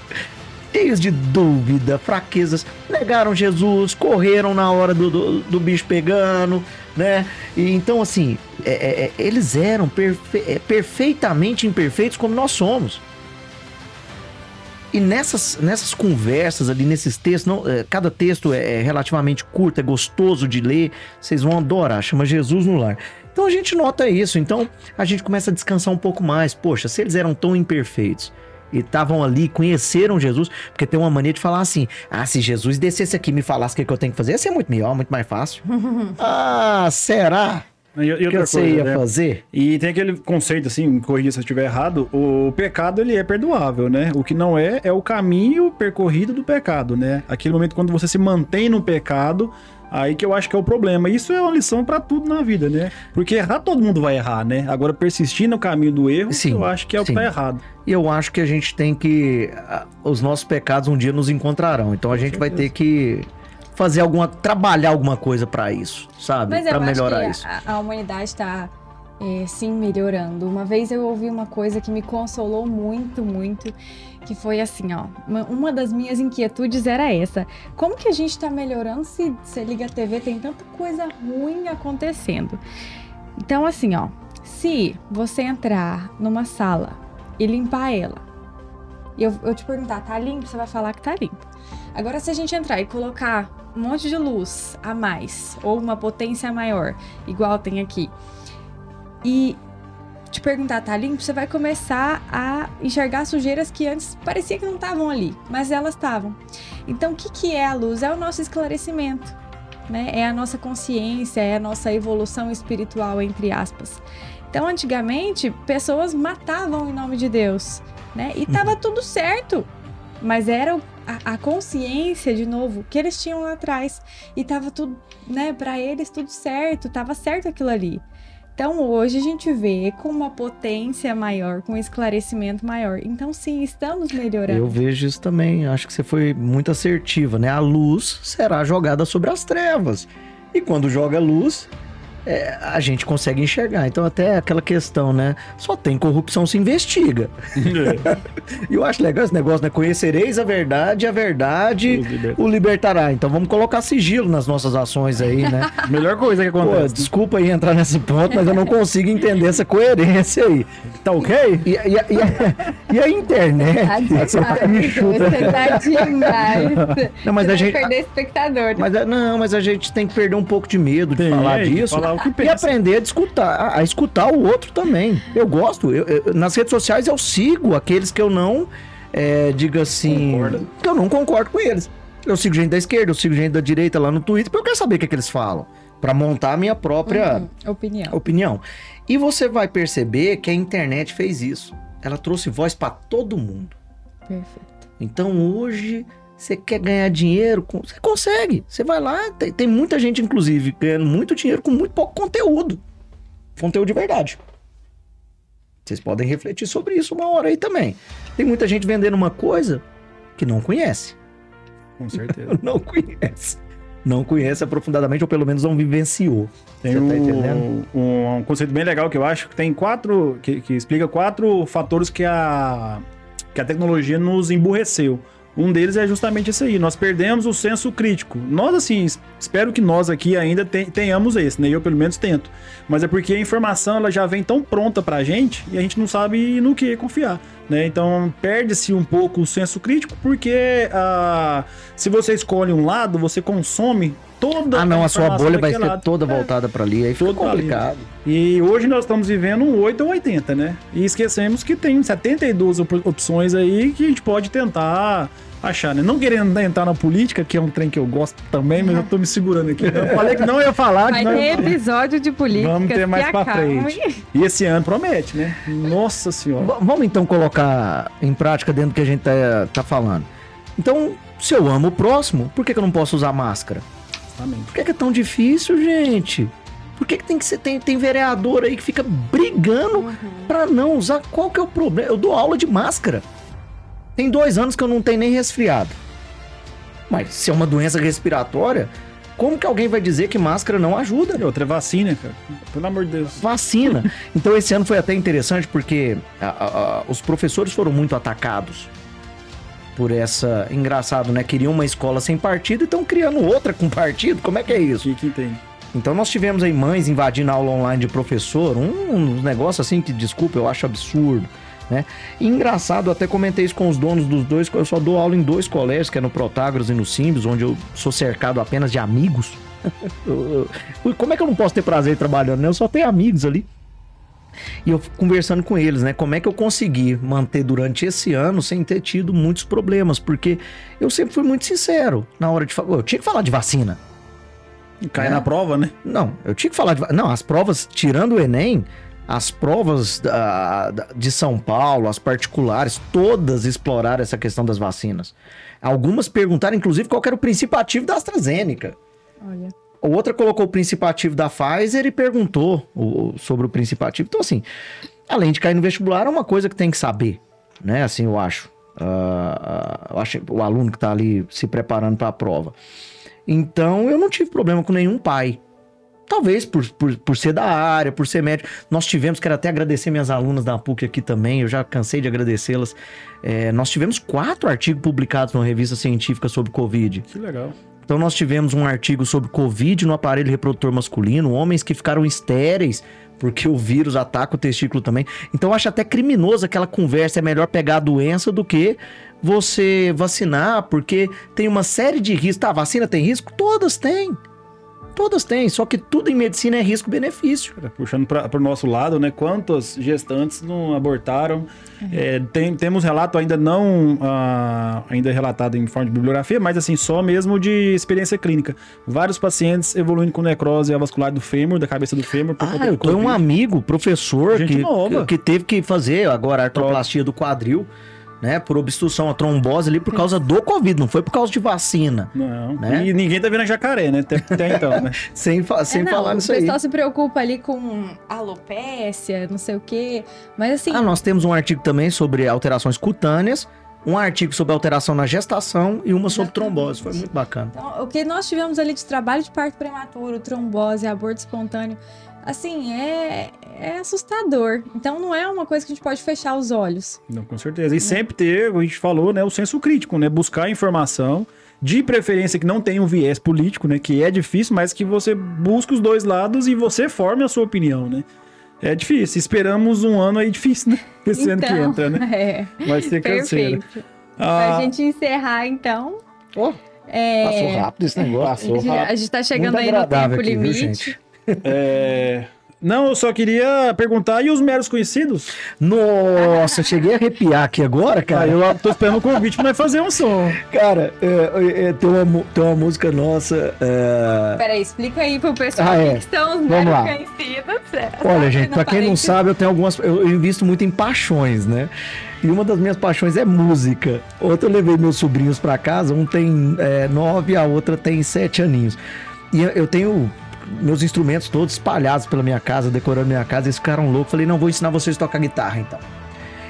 Cheios de dúvida, fraquezas. Negaram Jesus, correram na hora do, do, do bicho pegando, né? E então, assim, é, é, é, eles eram perfe- é, perfeitamente imperfeitos como nós somos. E nessas, nessas conversas ali, nesses textos, não, é, cada texto é, é relativamente curto, é gostoso de ler, vocês vão adorar, chama Jesus no Lar. Então a gente nota isso, então a gente começa a descansar um pouco mais. Poxa, se eles eram tão imperfeitos e estavam ali, conheceram Jesus, porque tem uma mania de falar assim: ah, se Jesus descesse aqui e me falasse o que, que eu tenho que fazer, ia ser muito melhor, muito mais fácil. ah, será E, e que você coisa, ia né? fazer? E tem aquele conceito, assim, corrija se eu estiver errado, o pecado ele é perdoável, né? O que não é, é o caminho percorrido do pecado, né? Aquele momento quando você se mantém no pecado, aí que eu acho que é o problema. Isso é uma lição pra tudo na vida, né? Porque errar todo mundo vai errar, né? Agora persistir no caminho do erro, Sim, eu acho que é o que sim. tá errado. E eu acho que a gente tem que. Os nossos pecados um dia nos encontrarão. Então a gente vai ter que fazer alguma. trabalhar alguma coisa pra isso, sabe? Pra melhorar acho isso. a, a humanidade está sim melhorando. Uma vez eu ouvi uma coisa que me consolou muito, muito, que foi assim, ó. Uma, uma das minhas inquietudes era essa. Como que a gente está melhorando se você liga a TV tem tanta coisa ruim acontecendo? Então, assim, ó. Se você entrar numa sala e limpar ela, e eu, eu te perguntar, tá limpo? Você vai falar que tá limpo. Agora, se a gente entrar e colocar um monte de luz a mais, ou uma potência maior, igual tem aqui, e te perguntar, tá limpo? Você vai começar a enxergar sujeiras que antes parecia que não estavam ali, mas elas estavam. Então, o que, que é a luz? É o nosso esclarecimento, né? É a nossa consciência, é a nossa evolução espiritual, entre aspas. Então, antigamente, pessoas matavam em nome de Deus, né? E tava tudo certo. Mas era o- a, consciência, de novo, que eles tinham lá atrás. E tava tudo, né, pra eles tudo certo, tava certo aquilo ali. Então hoje a gente vê com uma potência maior, com um esclarecimento maior. Então sim, estamos melhorando. Eu vejo isso também. Acho que você foi muito assertiva, né? A luz será jogada sobre as trevas. E quando joga luz, é, a gente consegue enxergar. Então, até aquela questão, né? Só tem corrupção se investiga. E eu acho legal esse negócio, né? Conhecereis a verdade, a verdade o libertará. Então vamos colocar sigilo nas nossas ações aí, né? Melhor coisa que Pô, acontece. desculpa aí entrar nesse ponto, mas eu não consigo entender essa coerência aí. Tá ok? E, e- e a, e a internet? Tá me chuta. Você tá demais. Não, mas Você a gente. perder espectador. né? Mas, é- não, mas a gente tem que perder um pouco de medo de Tem, falar é, de disso. falar o que E pensa. aprender a escutar, a, a escutar o outro também. Eu gosto. eu- eu- nas redes sociais eu sigo aqueles que eu não, é, diga assim, Concorda. que eu não concordo com eles. Eu sigo gente da esquerda, eu sigo gente da direita lá no Twitter, porque eu quero saber o que, é que eles falam. Pra montar a minha própria Uhum, opinião. opinião. E você vai perceber que a internet fez isso. Ela trouxe voz pra todo mundo. Perfeito. Então hoje você quer ganhar dinheiro, com- você consegue. Você vai lá, tem, tem muita gente, inclusive, ganhando muito dinheiro com muito pouco conteúdo. Conteúdo de verdade. Vocês podem refletir sobre isso uma hora aí também. Tem muita gente vendendo uma coisa que não conhece. Com certeza. Não conhece. Não conhece aprofundadamente, ou pelo menos não vivenciou. Tem Você tá entendendo? um, um conceito bem legal que eu acho que tem quatro. que, que explica quatro fatores que a, que a tecnologia nos emburreceu. Um deles é justamente esse aí. Nós perdemos o senso crítico. Nós, assim, es- espero que nós aqui ainda te- tenhamos esse, né? Eu, pelo menos, tento. Mas é porque a informação ela já vem tão pronta pra gente e a gente não sabe no que confiar. Né? Então, perde-se um pouco o senso crítico porque ah, se você escolhe um lado, você consome toda Ah, não, a sua bolha vai ser lado. toda É. voltada pra ali, aí fica Toda ali. complicado. E hoje nós estamos vivendo um 8 ou 80, né? E esquecemos que tem 72 op- opções aí que a gente pode tentar achar, né? Não querendo entrar na política, que é um trem que eu gosto também, mas eu tô me segurando aqui. Eu falei que não ia falar, que Vai ter falar. episódio de política. Vamos ter mais pra acalme. frente. E esse ano promete, né? Nossa senhora. V- Vamos então colocar em prática dentro do que a gente tá, tá falando. Então, se eu amo o próximo, por que, que eu não posso usar máscara? Exatamente. Por que, que é tão difícil, gente? Por que, que tem que ser. Tem, tem vereador aí que fica brigando pra não usar. Qual que é o problema? Eu dou aula de máscara. Tem dois anos que eu não tenho nem resfriado. Mas se é uma doença respiratória, como que alguém vai dizer que máscara não ajuda? E outra é vacina, cara. Pelo amor de Deus. vacina. Então esse ano foi até interessante porque a- a- a- os professores foram muito atacados por essa. Engraçado, né? Queriam uma escola sem partido e estão criando outra com partido. Como é que é isso? Que, que entende. Então nós tivemos aí mães invadindo a aula online de professor, um, um negócio assim que, desculpa, eu acho absurdo. Né? E engraçado, até comentei isso com os donos dos dois, eu só dou aula em dois colégios, que é no Protágoras e no Simbis, onde eu sou cercado apenas de amigos. Como é que eu não posso ter prazer trabalhando, né? Eu só tenho amigos ali. E eu fico conversando com eles, né? Como é que eu consegui manter durante esse ano sem ter tido muitos problemas? Porque eu sempre fui muito sincero na hora de falar. Eu tinha que falar de vacina. Cai É. na prova, né? Não, eu tinha que falar de. Não, as provas, tirando o Enem, as provas da- da- de São Paulo, as particulares, todas exploraram essa questão das vacinas. Algumas perguntaram, inclusive, qual era o princípio ativo da AstraZeneca. Olha. Outra colocou o princípio ativo da Pfizer e perguntou o- sobre o princípio ativo. Então, assim, além de cair no vestibular, é uma coisa que tem que saber, né? Assim, eu acho. Ah, eu acho o aluno que está ali se preparando para a prova. Então, eu não tive problema com nenhum pai. Talvez por, por, por ser da área, por ser médico. Nós tivemos, quero até agradecer minhas alunas da PUC aqui também, eu já cansei de agradecê-las. É, nós tivemos quatro artigos publicados numa revista científica sobre Covid. Que legal. Então nós tivemos um artigo sobre Covid no aparelho reprodutor masculino, homens que ficaram estéreis porque o vírus ataca o testículo também. Então eu acho até criminoso aquela conversa, é melhor pegar a doença do que você vacinar, porque tem uma série de riscos. Tá, a vacina tem risco? Todas têm. Todas têm, só que tudo em medicina é risco-benefício. Puxando para o nosso lado, né? Quantas gestantes não abortaram? É, tem- temos relato ainda não ah, ainda relatado em forma de bibliografia, mas assim, só mesmo de experiência clínica. Vários pacientes evoluindo com necrose avascular do fêmur, da cabeça do fêmur. por Ah, eu tenho um amigo, professor, Gente que, nova. que teve que fazer agora a artroplastia do quadril, né? Por obstrução, a trombose ali por causa do Covid, não foi por causa de vacina. Não, né? e ninguém tá vendo a jacaré, né? Até, até então, né? Sem, fa- sem É, não, falar o nisso aí. pessoal se preocupa ali com alopécia, não sei o quê. Mas assim, Ah, nós temos um artigo também sobre alterações cutâneas, um artigo sobre alteração na gestação e uma sobre Exatamente. trombose. Foi muito bacana. então, o que nós tivemos ali de trabalho de parto prematuro, trombose, aborto espontâneo, assim, é, é assustador. Então não é uma coisa que a gente pode fechar os olhos. Não, com certeza. E sempre ter, a gente falou, né, o senso crítico, né? Buscar informação, de preferência que não tenha um viés político, né? Que é difícil, mas que você busque os dois lados e você forme a sua opinião, né? É difícil. Esperamos um ano aí difícil, né? Esse ano que entra, né? é, Vai ser canseiro. perfeito. Ah, Pra gente encerrar, então. Ó, é, passou rápido esse negócio. a gente- a gente tá chegando Muito aí no tempo aqui, viu, limite. gente? É... Não, eu só queria perguntar, e os meros conhecidos? Nossa, eu cheguei a arrepiar aqui agora, cara. Ah, eu tô esperando o convite pra nós fazer um som. Cara, é, é, tem, uma, tem uma música nossa. é, Peraí, explica aí pro pessoal Ah, o é. que estão os Vamos meros lá. conhecidos. é. Olha, gente, pra quem não sabe, eu tenho algumas. Eu, eu invisto muito em paixões, né? E uma das minhas paixões é música. Outra eu levei meus sobrinhos pra casa, um tem é, nove, a outra tem sete aninhos. E eu tenho meus instrumentos todos espalhados pela minha casa, decorando minha casa, eles ficaram loucos. Falei, não, vou ensinar vocês a tocar guitarra então.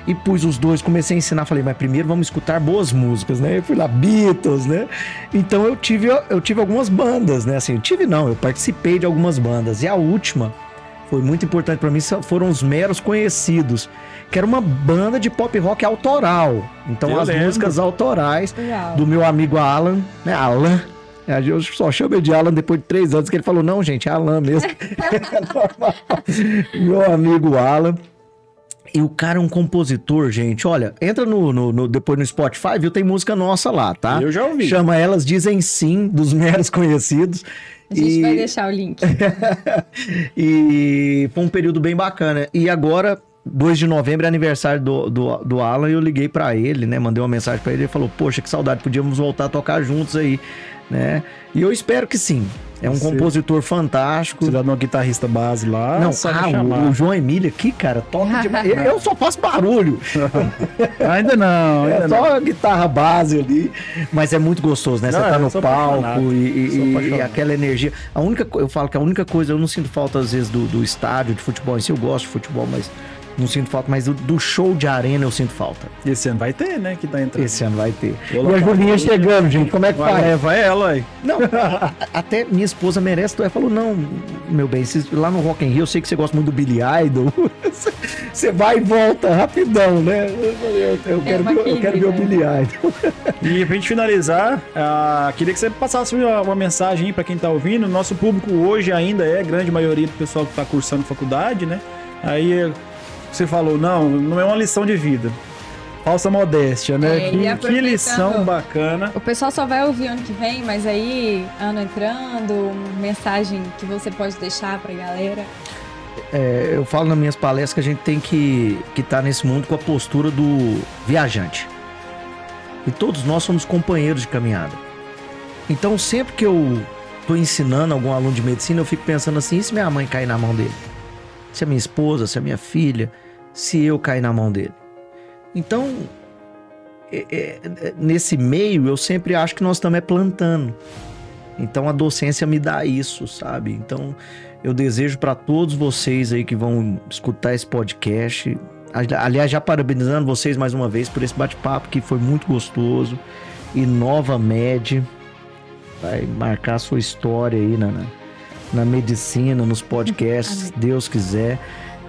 E pus os dois, comecei a ensinar, falei, mas primeiro vamos escutar boas músicas, né? Eu fui lá, Beatles, né? Então eu tive, eu tive algumas bandas, né? Assim, eu tive não, eu participei de algumas bandas. E a última foi muito importante pra mim, foram os meros conhecidos, que era uma banda de pop rock autoral. Então Eu as lembro. músicas autorais do meu amigo Alan, né? Alan. É, Eu só chamo ele de Alan depois de três anos, que ele falou, não, gente, é Alan mesmo. Meu amigo Alan. E o cara é um compositor, gente. Olha, entra no, no- no- depois no Spotify, viu? Tem música nossa lá, tá? Eu já ouvi. Chama Elas Dizem Sim, dos meros conhecidos. A gente E- vai deixar o link. e foi um período bem bacana. E agora, 2 de novembro, é aniversário do, do, do Alan, e eu liguei pra ele, né? Mandei uma mensagem pra ele, ele falou, poxa, que saudade, podíamos voltar a tocar juntos aí, né? E eu espero que sim. É um Sim. compositor fantástico. Precisa de uma guitarrista base lá. Não, ah, o, o João Emílio aqui, cara, toca demais. Eu- Eu só faço barulho. Ainda não, ainda É não. só a guitarra base ali. Mas é muito gostoso, né? Você Não, tá eu no palco e, e- e aquela energia. A única, eu falo que a única coisa, eu não sinto falta às vezes do, do estádio de futebol em si. Eu gosto de futebol, mas não sinto falta. Mas do, do show de arena eu sinto falta. Esse ano vai ter, né? Que tá entrando. Esse ano vai ter. Vou E a Julinha chegando, gente. Como é que Vai, faz? leva ela aí. Não, até minha esposa merece. Ela falou: não, meu bem, lá no Rock in Rio, eu sei que você gosta muito do Billy Idol. Você vai e volta rapidão, né? Eu, falei, eu- eu quero, ver, eu quero ver o né? Billy Idol. E pra gente finalizar, ah, queria que você passasse uma, uma mensagem aí pra quem tá ouvindo. Nosso público hoje ainda é a grande maioria do pessoal que tá cursando faculdade, né? Aí você falou, não, não é uma lição de vida. Falsa modéstia, né? É, e que, que lição bacana. O pessoal só vai ouvir ano que vem, mas aí, ano entrando, mensagem que você pode deixar pra galera. É, eu falo nas minhas palestras que a gente tem que estar nesse mundo com a postura do viajante. E todos nós somos companheiros de caminhada. Então, sempre que eu tô ensinando algum aluno de medicina, eu fico pensando assim: e se minha mãe cair na mão dele? Se a minha esposa, se a minha filha, se eu cair na mão dele? Então, é- é- é- nesse meio, eu sempre acho que nós estamos é plantando. Então, a docência me dá isso, sabe? Então, eu desejo para todos vocês aí que vão escutar esse podcast. Ali- Aliás, já parabenizando vocês mais uma vez por esse bate-papo que foi muito gostoso. E Nova Med vai marcar sua história aí na, na, na medicina, nos podcasts, se Deus quiser.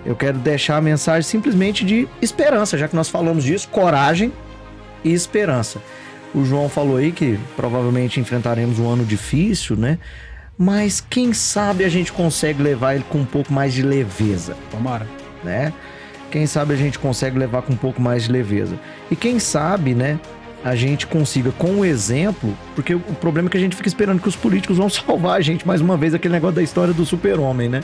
Eu quero deixar a mensagem simplesmente de esperança, já que nós falamos disso, coragem e esperança. O João falou aí que provavelmente enfrentaremos um ano difícil, né? Mas quem sabe a gente consegue levar ele com um pouco mais de leveza, Tomara. né? Quem sabe a gente consegue levar com um pouco mais de leveza. E quem sabe, né, a gente consiga com o exemplo, porque o problema é que a gente fica esperando que os políticos vão salvar a gente mais uma vez aquele negócio da história do super-homem, né?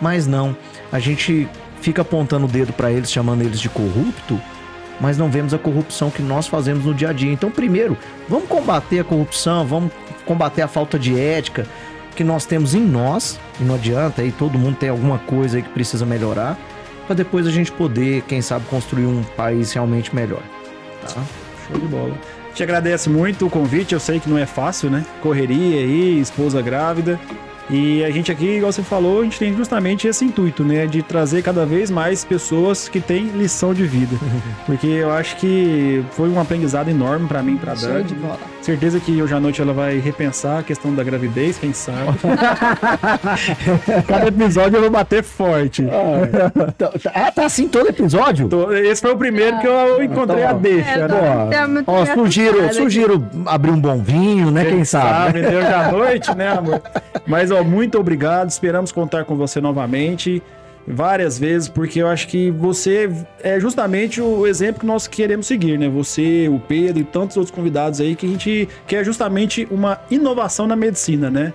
Mas não, a gente fica apontando o dedo para eles, chamando eles de corrupto, mas não vemos a corrupção que nós fazemos no dia a dia. Então, primeiro, vamos combater a corrupção, vamos combater a falta de ética que nós temos em nós, e não adianta, aí todo mundo tem alguma coisa aí que precisa melhorar, para depois a gente poder, quem sabe, construir um país realmente melhor. Tá? Show de bola. Te agradece muito o convite, eu sei que não é fácil, né? Correria aí, esposa grávida. E a gente aqui, igual você falou, a gente tem justamente esse intuito, né? De trazer cada vez mais pessoas que têm lição de vida. Porque eu acho que foi um aprendizado enorme pra mim, pra Show Dani. de bola. Certeza que hoje à noite ela vai repensar a questão da gravidez, quem sabe. Cada episódio eu vou bater forte. Ah, tá assim todo episódio? Esse foi o primeiro que eu encontrei tá a deixa, É, né? tá- tá muito Ó, sugiro, engraçado sugiro abrir um bom vinho, né? Quem, sabe? Deu já à noite, né, amor? Mas, ó, muito obrigado. Esperamos contar com você novamente várias vezes, porque eu acho que você é justamente o exemplo que nós queremos seguir, né? Você, o Pedro e tantos outros convidados aí que a gente quer justamente uma inovação na medicina, né?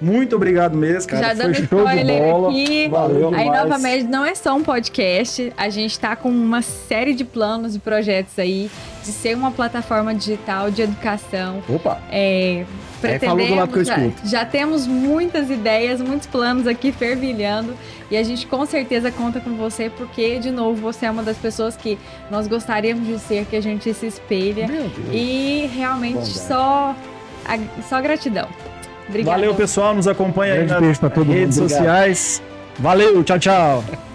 Muito obrigado mesmo, cara. Já Foi dando de spoiler aqui. Valeu A demais. Inova Med não é só um podcast, a gente está com uma série de planos e projetos aí de ser uma plataforma digital de educação. Opa! É, É, falou do lado que eu já, escuto. já temos muitas ideias, muitos planos aqui fervilhando e a gente com certeza conta com você porque, de novo, você é uma das pessoas que nós gostaríamos de ser, que a gente se espelha Meu Deus. e realmente só, a- só gratidão. Obrigada. Valeu, pessoal. Nos acompanha aí nas redes sociais. Valeu, tchau, tchau.